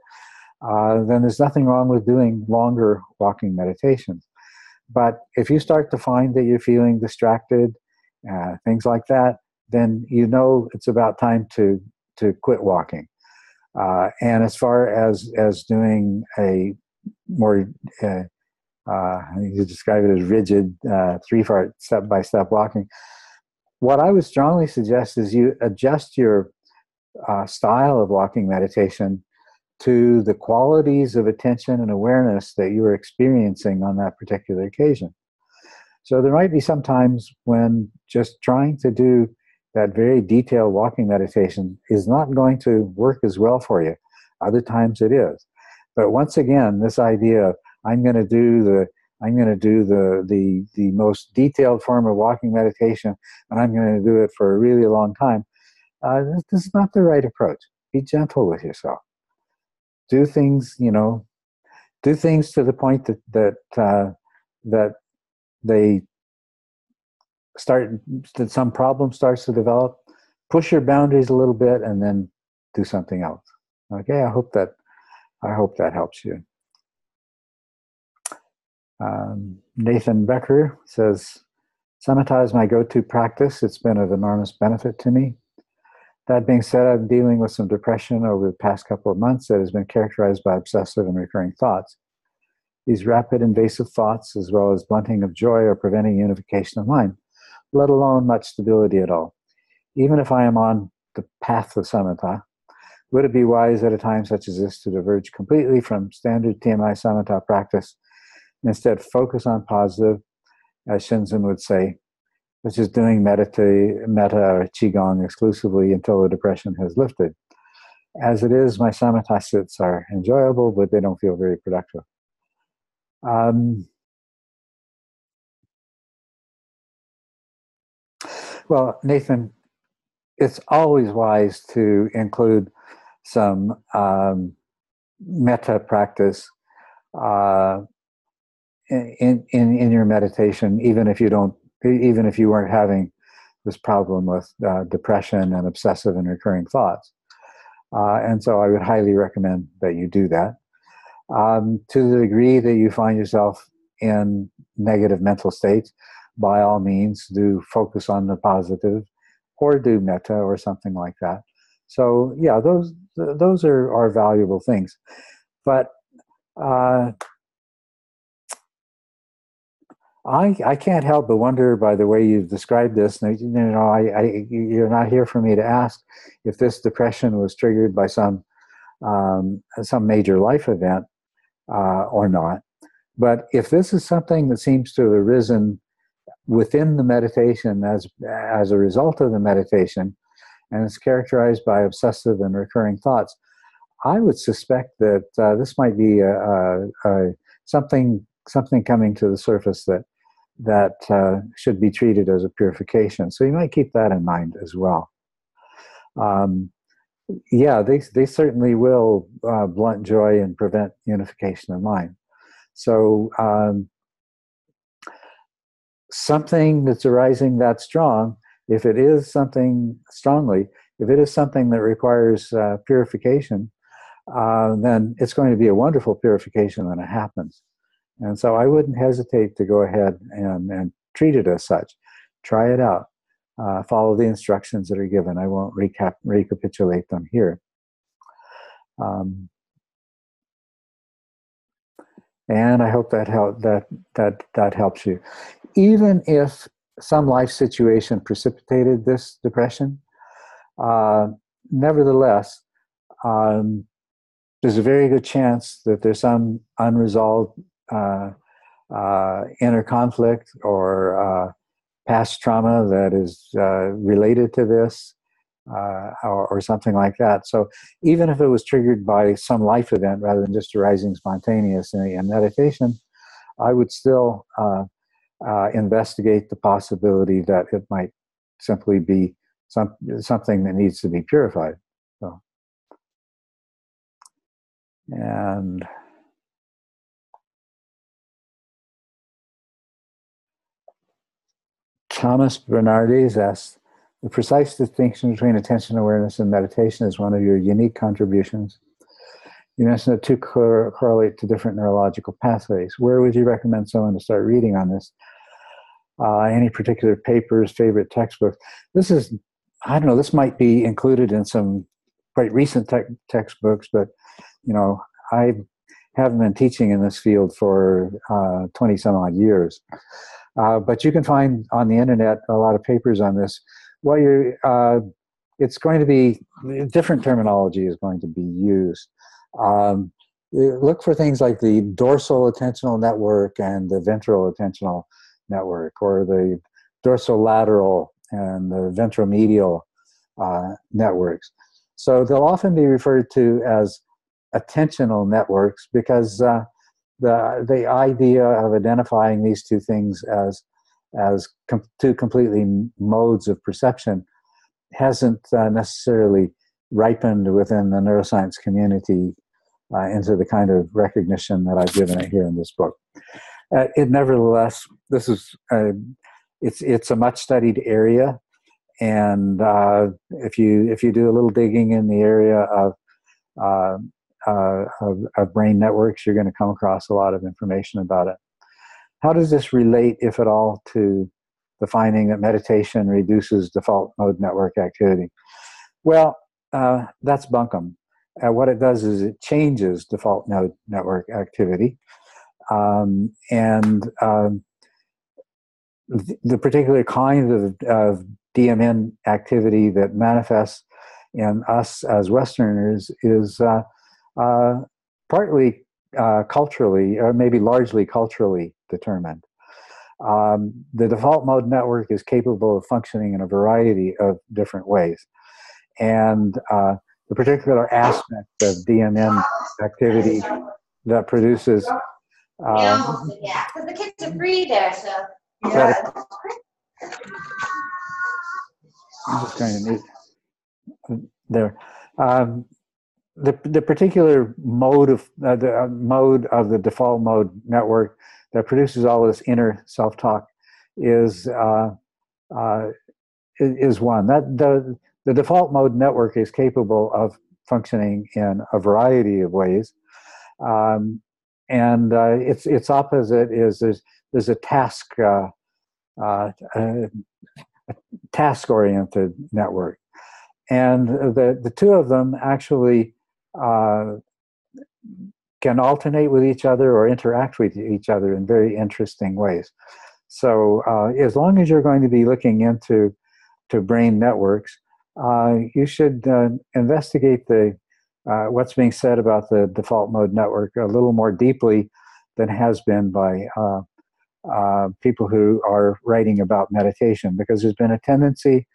uh, then there's nothing wrong with doing longer walking meditations. But if you start to find that you're feeling distracted, uh, things like that, then you know it's about time to to quit walking. Uh, and as far as as doing a more uh, uh, you describe it as rigid uh, three part step by step walking. What I would strongly suggest is you adjust your uh, style of walking meditation to the qualities of attention and awareness that you are experiencing on that particular occasion. So there might be some times when just trying to do that very detailed walking meditation is not going to work as well for you. Other times it is. But once again, this idea of I'm going to do the I'm going to do the, the the most detailed form of walking meditation, and I'm going to do it for a really long time. Uh, this, this is not the right approach. Be gentle with yourself. Do things, you know, do things to the point that that uh, that they start that some problem starts to develop push your boundaries a little bit and then do something else. Okay i hope that i hope that helps you. Um, nathan becker says is my go-to practice. It's been of enormous benefit to me. That being said, I'm dealing with some depression over the past couple of months that has been characterized by obsessive and recurring thoughts. These rapid, invasive thoughts, as well as blunting of joy, or preventing unification of mind, let alone much stability at all. Even if I am on the path of samatha, would it be wise at a time such as this to diverge completely from standard TMI samatha practice instead focus on positive, as Shinzen would say, which is doing medita, metta or qigong exclusively until the depression has lifted. As it is, my samatha sits are enjoyable, but they don't feel very productive. Um, well, Nathan, it's always wise to include some um, metta practice uh, in, in in your meditation, even if you don't, even if you weren't having this problem with uh, depression and obsessive and recurring thoughts. Uh, and so, I would highly recommend that you do that. Um, to the degree that you find yourself in negative mental states, by all means, do focus on the positive, or do metta or something like that. So yeah, those those are are valuable things, but uh, I I can't help but wonder by the way you've described this. You know, I, I you're not here for me to ask if this depression was triggered by some um, some major life event uh, or not. But if this is something that seems to have arisen within the meditation as as a result of the meditation, and it's characterized by obsessive and recurring thoughts. I would suspect that uh, this might be a, a, a something something coming to the surface that that uh, should be treated as a purification. So you might keep that in mind as well. Um, yeah, they they certainly will uh, blunt joy and prevent unification of mind. So um, something that's arising that strong if it is something strongly, if it is something that requires uh, purification, uh, then it's going to be a wonderful purification when it happens. And so I wouldn't hesitate to go ahead and, and treat it as such. Try it out. Uh, follow the instructions that are given. I won't recap, recapitulate them here. Um, and I hope that help that that that helps you. Even if some life situation precipitated this depression. Uh, nevertheless, um, there's a very good chance that there's some unresolved uh, uh, inner conflict or uh, past trauma that is uh, related to this. Uh, or, or, something like that. So, even if it was triggered by some life event rather than just arising spontaneous in, in meditation, I would still uh, investigate the possibility that it might simply be some, something that needs to be purified. So, and Thomas Bernardes asks, the precise distinction between attention awareness and meditation is one of your unique contributions. You mentioned that two cor- correlate to different neurological pathways. Where would you recommend someone to start reading on this? Uh, any particular papers, favorite textbooks? This is, I don't know, this might be included in some quite recent te- textbooks, but, you know, I haven't been teaching in this field for uh, 20 some odd years. Uh, but you can find on the internet a lot of papers on this. What you uh, it's going to be different terminology is going to be used. Um, look for things like the dorsal attentional network and the ventral attentional network, or the dorsolateral and the ventromedial uh, networks. So they'll often be referred to as attentional networks because uh, the the idea of identifying these two things as as com- two completely modes of perception hasn't uh, necessarily ripened within the neuroscience community uh, into the kind of recognition that I've given it here in this book. Uh, it nevertheless, this is uh, it's it's a much studied area, and uh, if you if you do a little digging in the area of uh, of, of, brain networks, you're going to come across a lot of information about it. How does this relate, if at all, to the finding that meditation reduces default mode network activity? Well, uh, that's bunkum. Uh, what it does is it changes default mode network activity. Um, and um, th- the particular kind of, of DMN activity that manifests in us as Westerners is uh, uh, partly uh, culturally, or maybe largely culturally determined. Um, the default mode network is capable of functioning in a variety of different ways. And uh, the particular aspect of DMN activity that produces. Uh, yeah, because the kids are free there, so. Yeah. I'm just trying to mute there. Um, the the particular mode of uh, the uh, mode of the default mode network that produces all this inner self talk is uh, uh is one. That the the default mode network is capable of functioning in a variety of ways, um, and uh, its its opposite is there's there's a task uh, task oriented network, and the the two of them actually uh, can alternate with each other or interact with each other in very interesting ways. So uh, as long as you're going to be looking into to brain networks, uh, you should uh, investigate the uh, what's being said about the default mode network a little more deeply than has been by uh, people who are writing about meditation, because there's been a tendency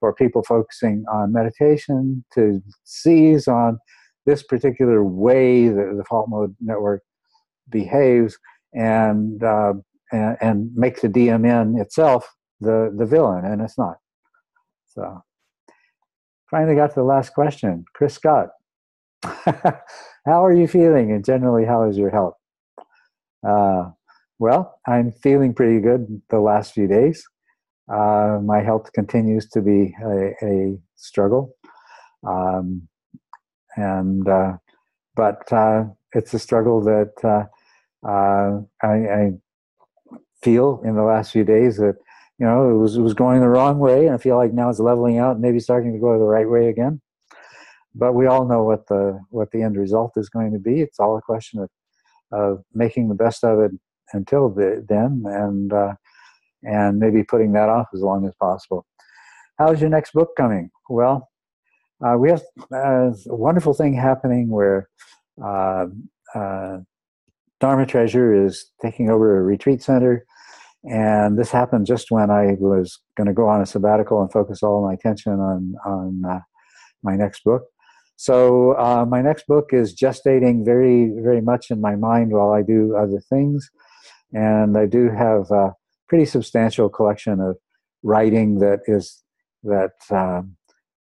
for people focusing on meditation to seize on this particular way that the default mode network behaves and, uh, and, and make the DMN itself the, the villain, and it's not. So, finally got to the last question. Chris Scott, how are you feeling, and generally, how is your health? Uh, well, I'm feeling pretty good the last few days. Uh, my health continues to be a, a struggle. Um, and uh, but uh, it's a struggle that uh, uh, I, I, feel in the last few days that you know it was it was going the wrong way, and I feel like now it's leveling out, and maybe starting to go the right way again. But we all know what the what the end result is going to be. It's all a question of of making the best of it until the, then, and uh, and maybe putting that off as long as possible. How's your next book coming? Well, uh, we have uh, a wonderful thing happening where uh, uh, Dharma Treasure is taking over a retreat center. And this happened just when I was going to go on a sabbatical and focus all my attention on, on uh, my next book. So, uh, my next book is gestating very, very much in my mind while I do other things. And I do have a pretty substantial collection of writing that is that um,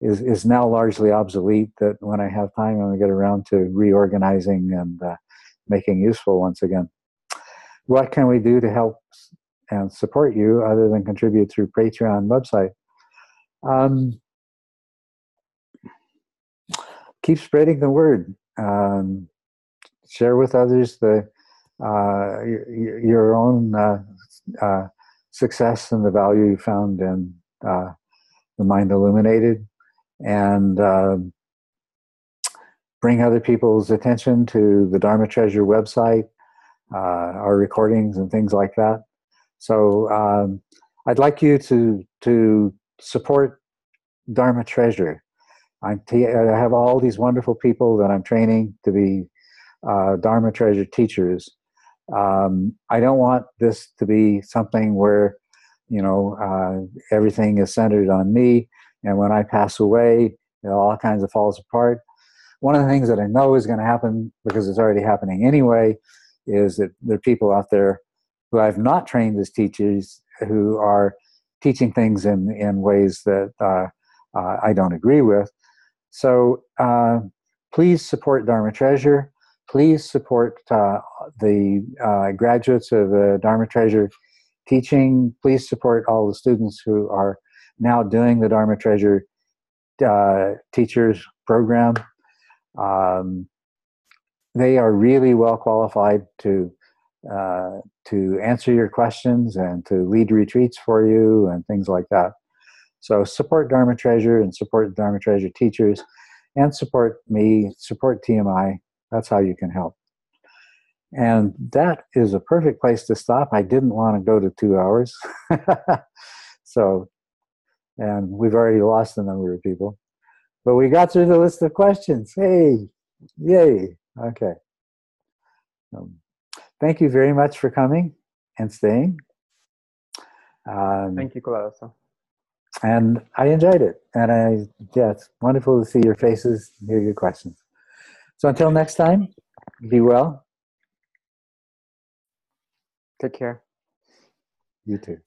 is is now largely obsolete. That when I have time, I'm going to get around to reorganizing and uh, making useful once again. What can we do to help and support you other than contribute through Patreon website? Um, keep spreading the word. Um, share with others the uh, your, own uh, uh, success and the value you found in uh, the mind illuminated and uh, bring other people's attention to the Dharma Treasure website, uh, our recordings, and things like that. So um, I'd like you to to support Dharma Treasure. i have all these wonderful people that I'm training to be uh, Dharma Treasure teachers. Um, I don't want this to be something where you know uh, everything is centered on me and when I pass away, you know, all kinds of falls apart. One of the things that I know is going to happen because it's already happening anyway is that there are people out there who I've not trained as teachers who are teaching things in, in ways that uh, uh, I don't agree with. So uh, please support Dharma Treasure. Please support uh, the uh, graduates of Dharma Treasure teaching. Please support all the students who are now doing the Dharma Treasure uh, Teachers Program. Um, they are really well qualified to uh, to answer your questions and to lead retreats for you and things like that. So support Dharma Treasure and support Dharma Treasure teachers and support me, support TMI. That's how you can help. And that is a perfect place to stop. I didn't want to go to two hours. so, and we've already lost a number of people. But we got through the list of questions. Hey, yay. Okay. Um, thank you very much for coming and staying. Um, thank you, Culadasa. And I enjoyed it. And I, yeah, it's wonderful to see your faces, hear your questions. So until next time, be well. Take care. You too.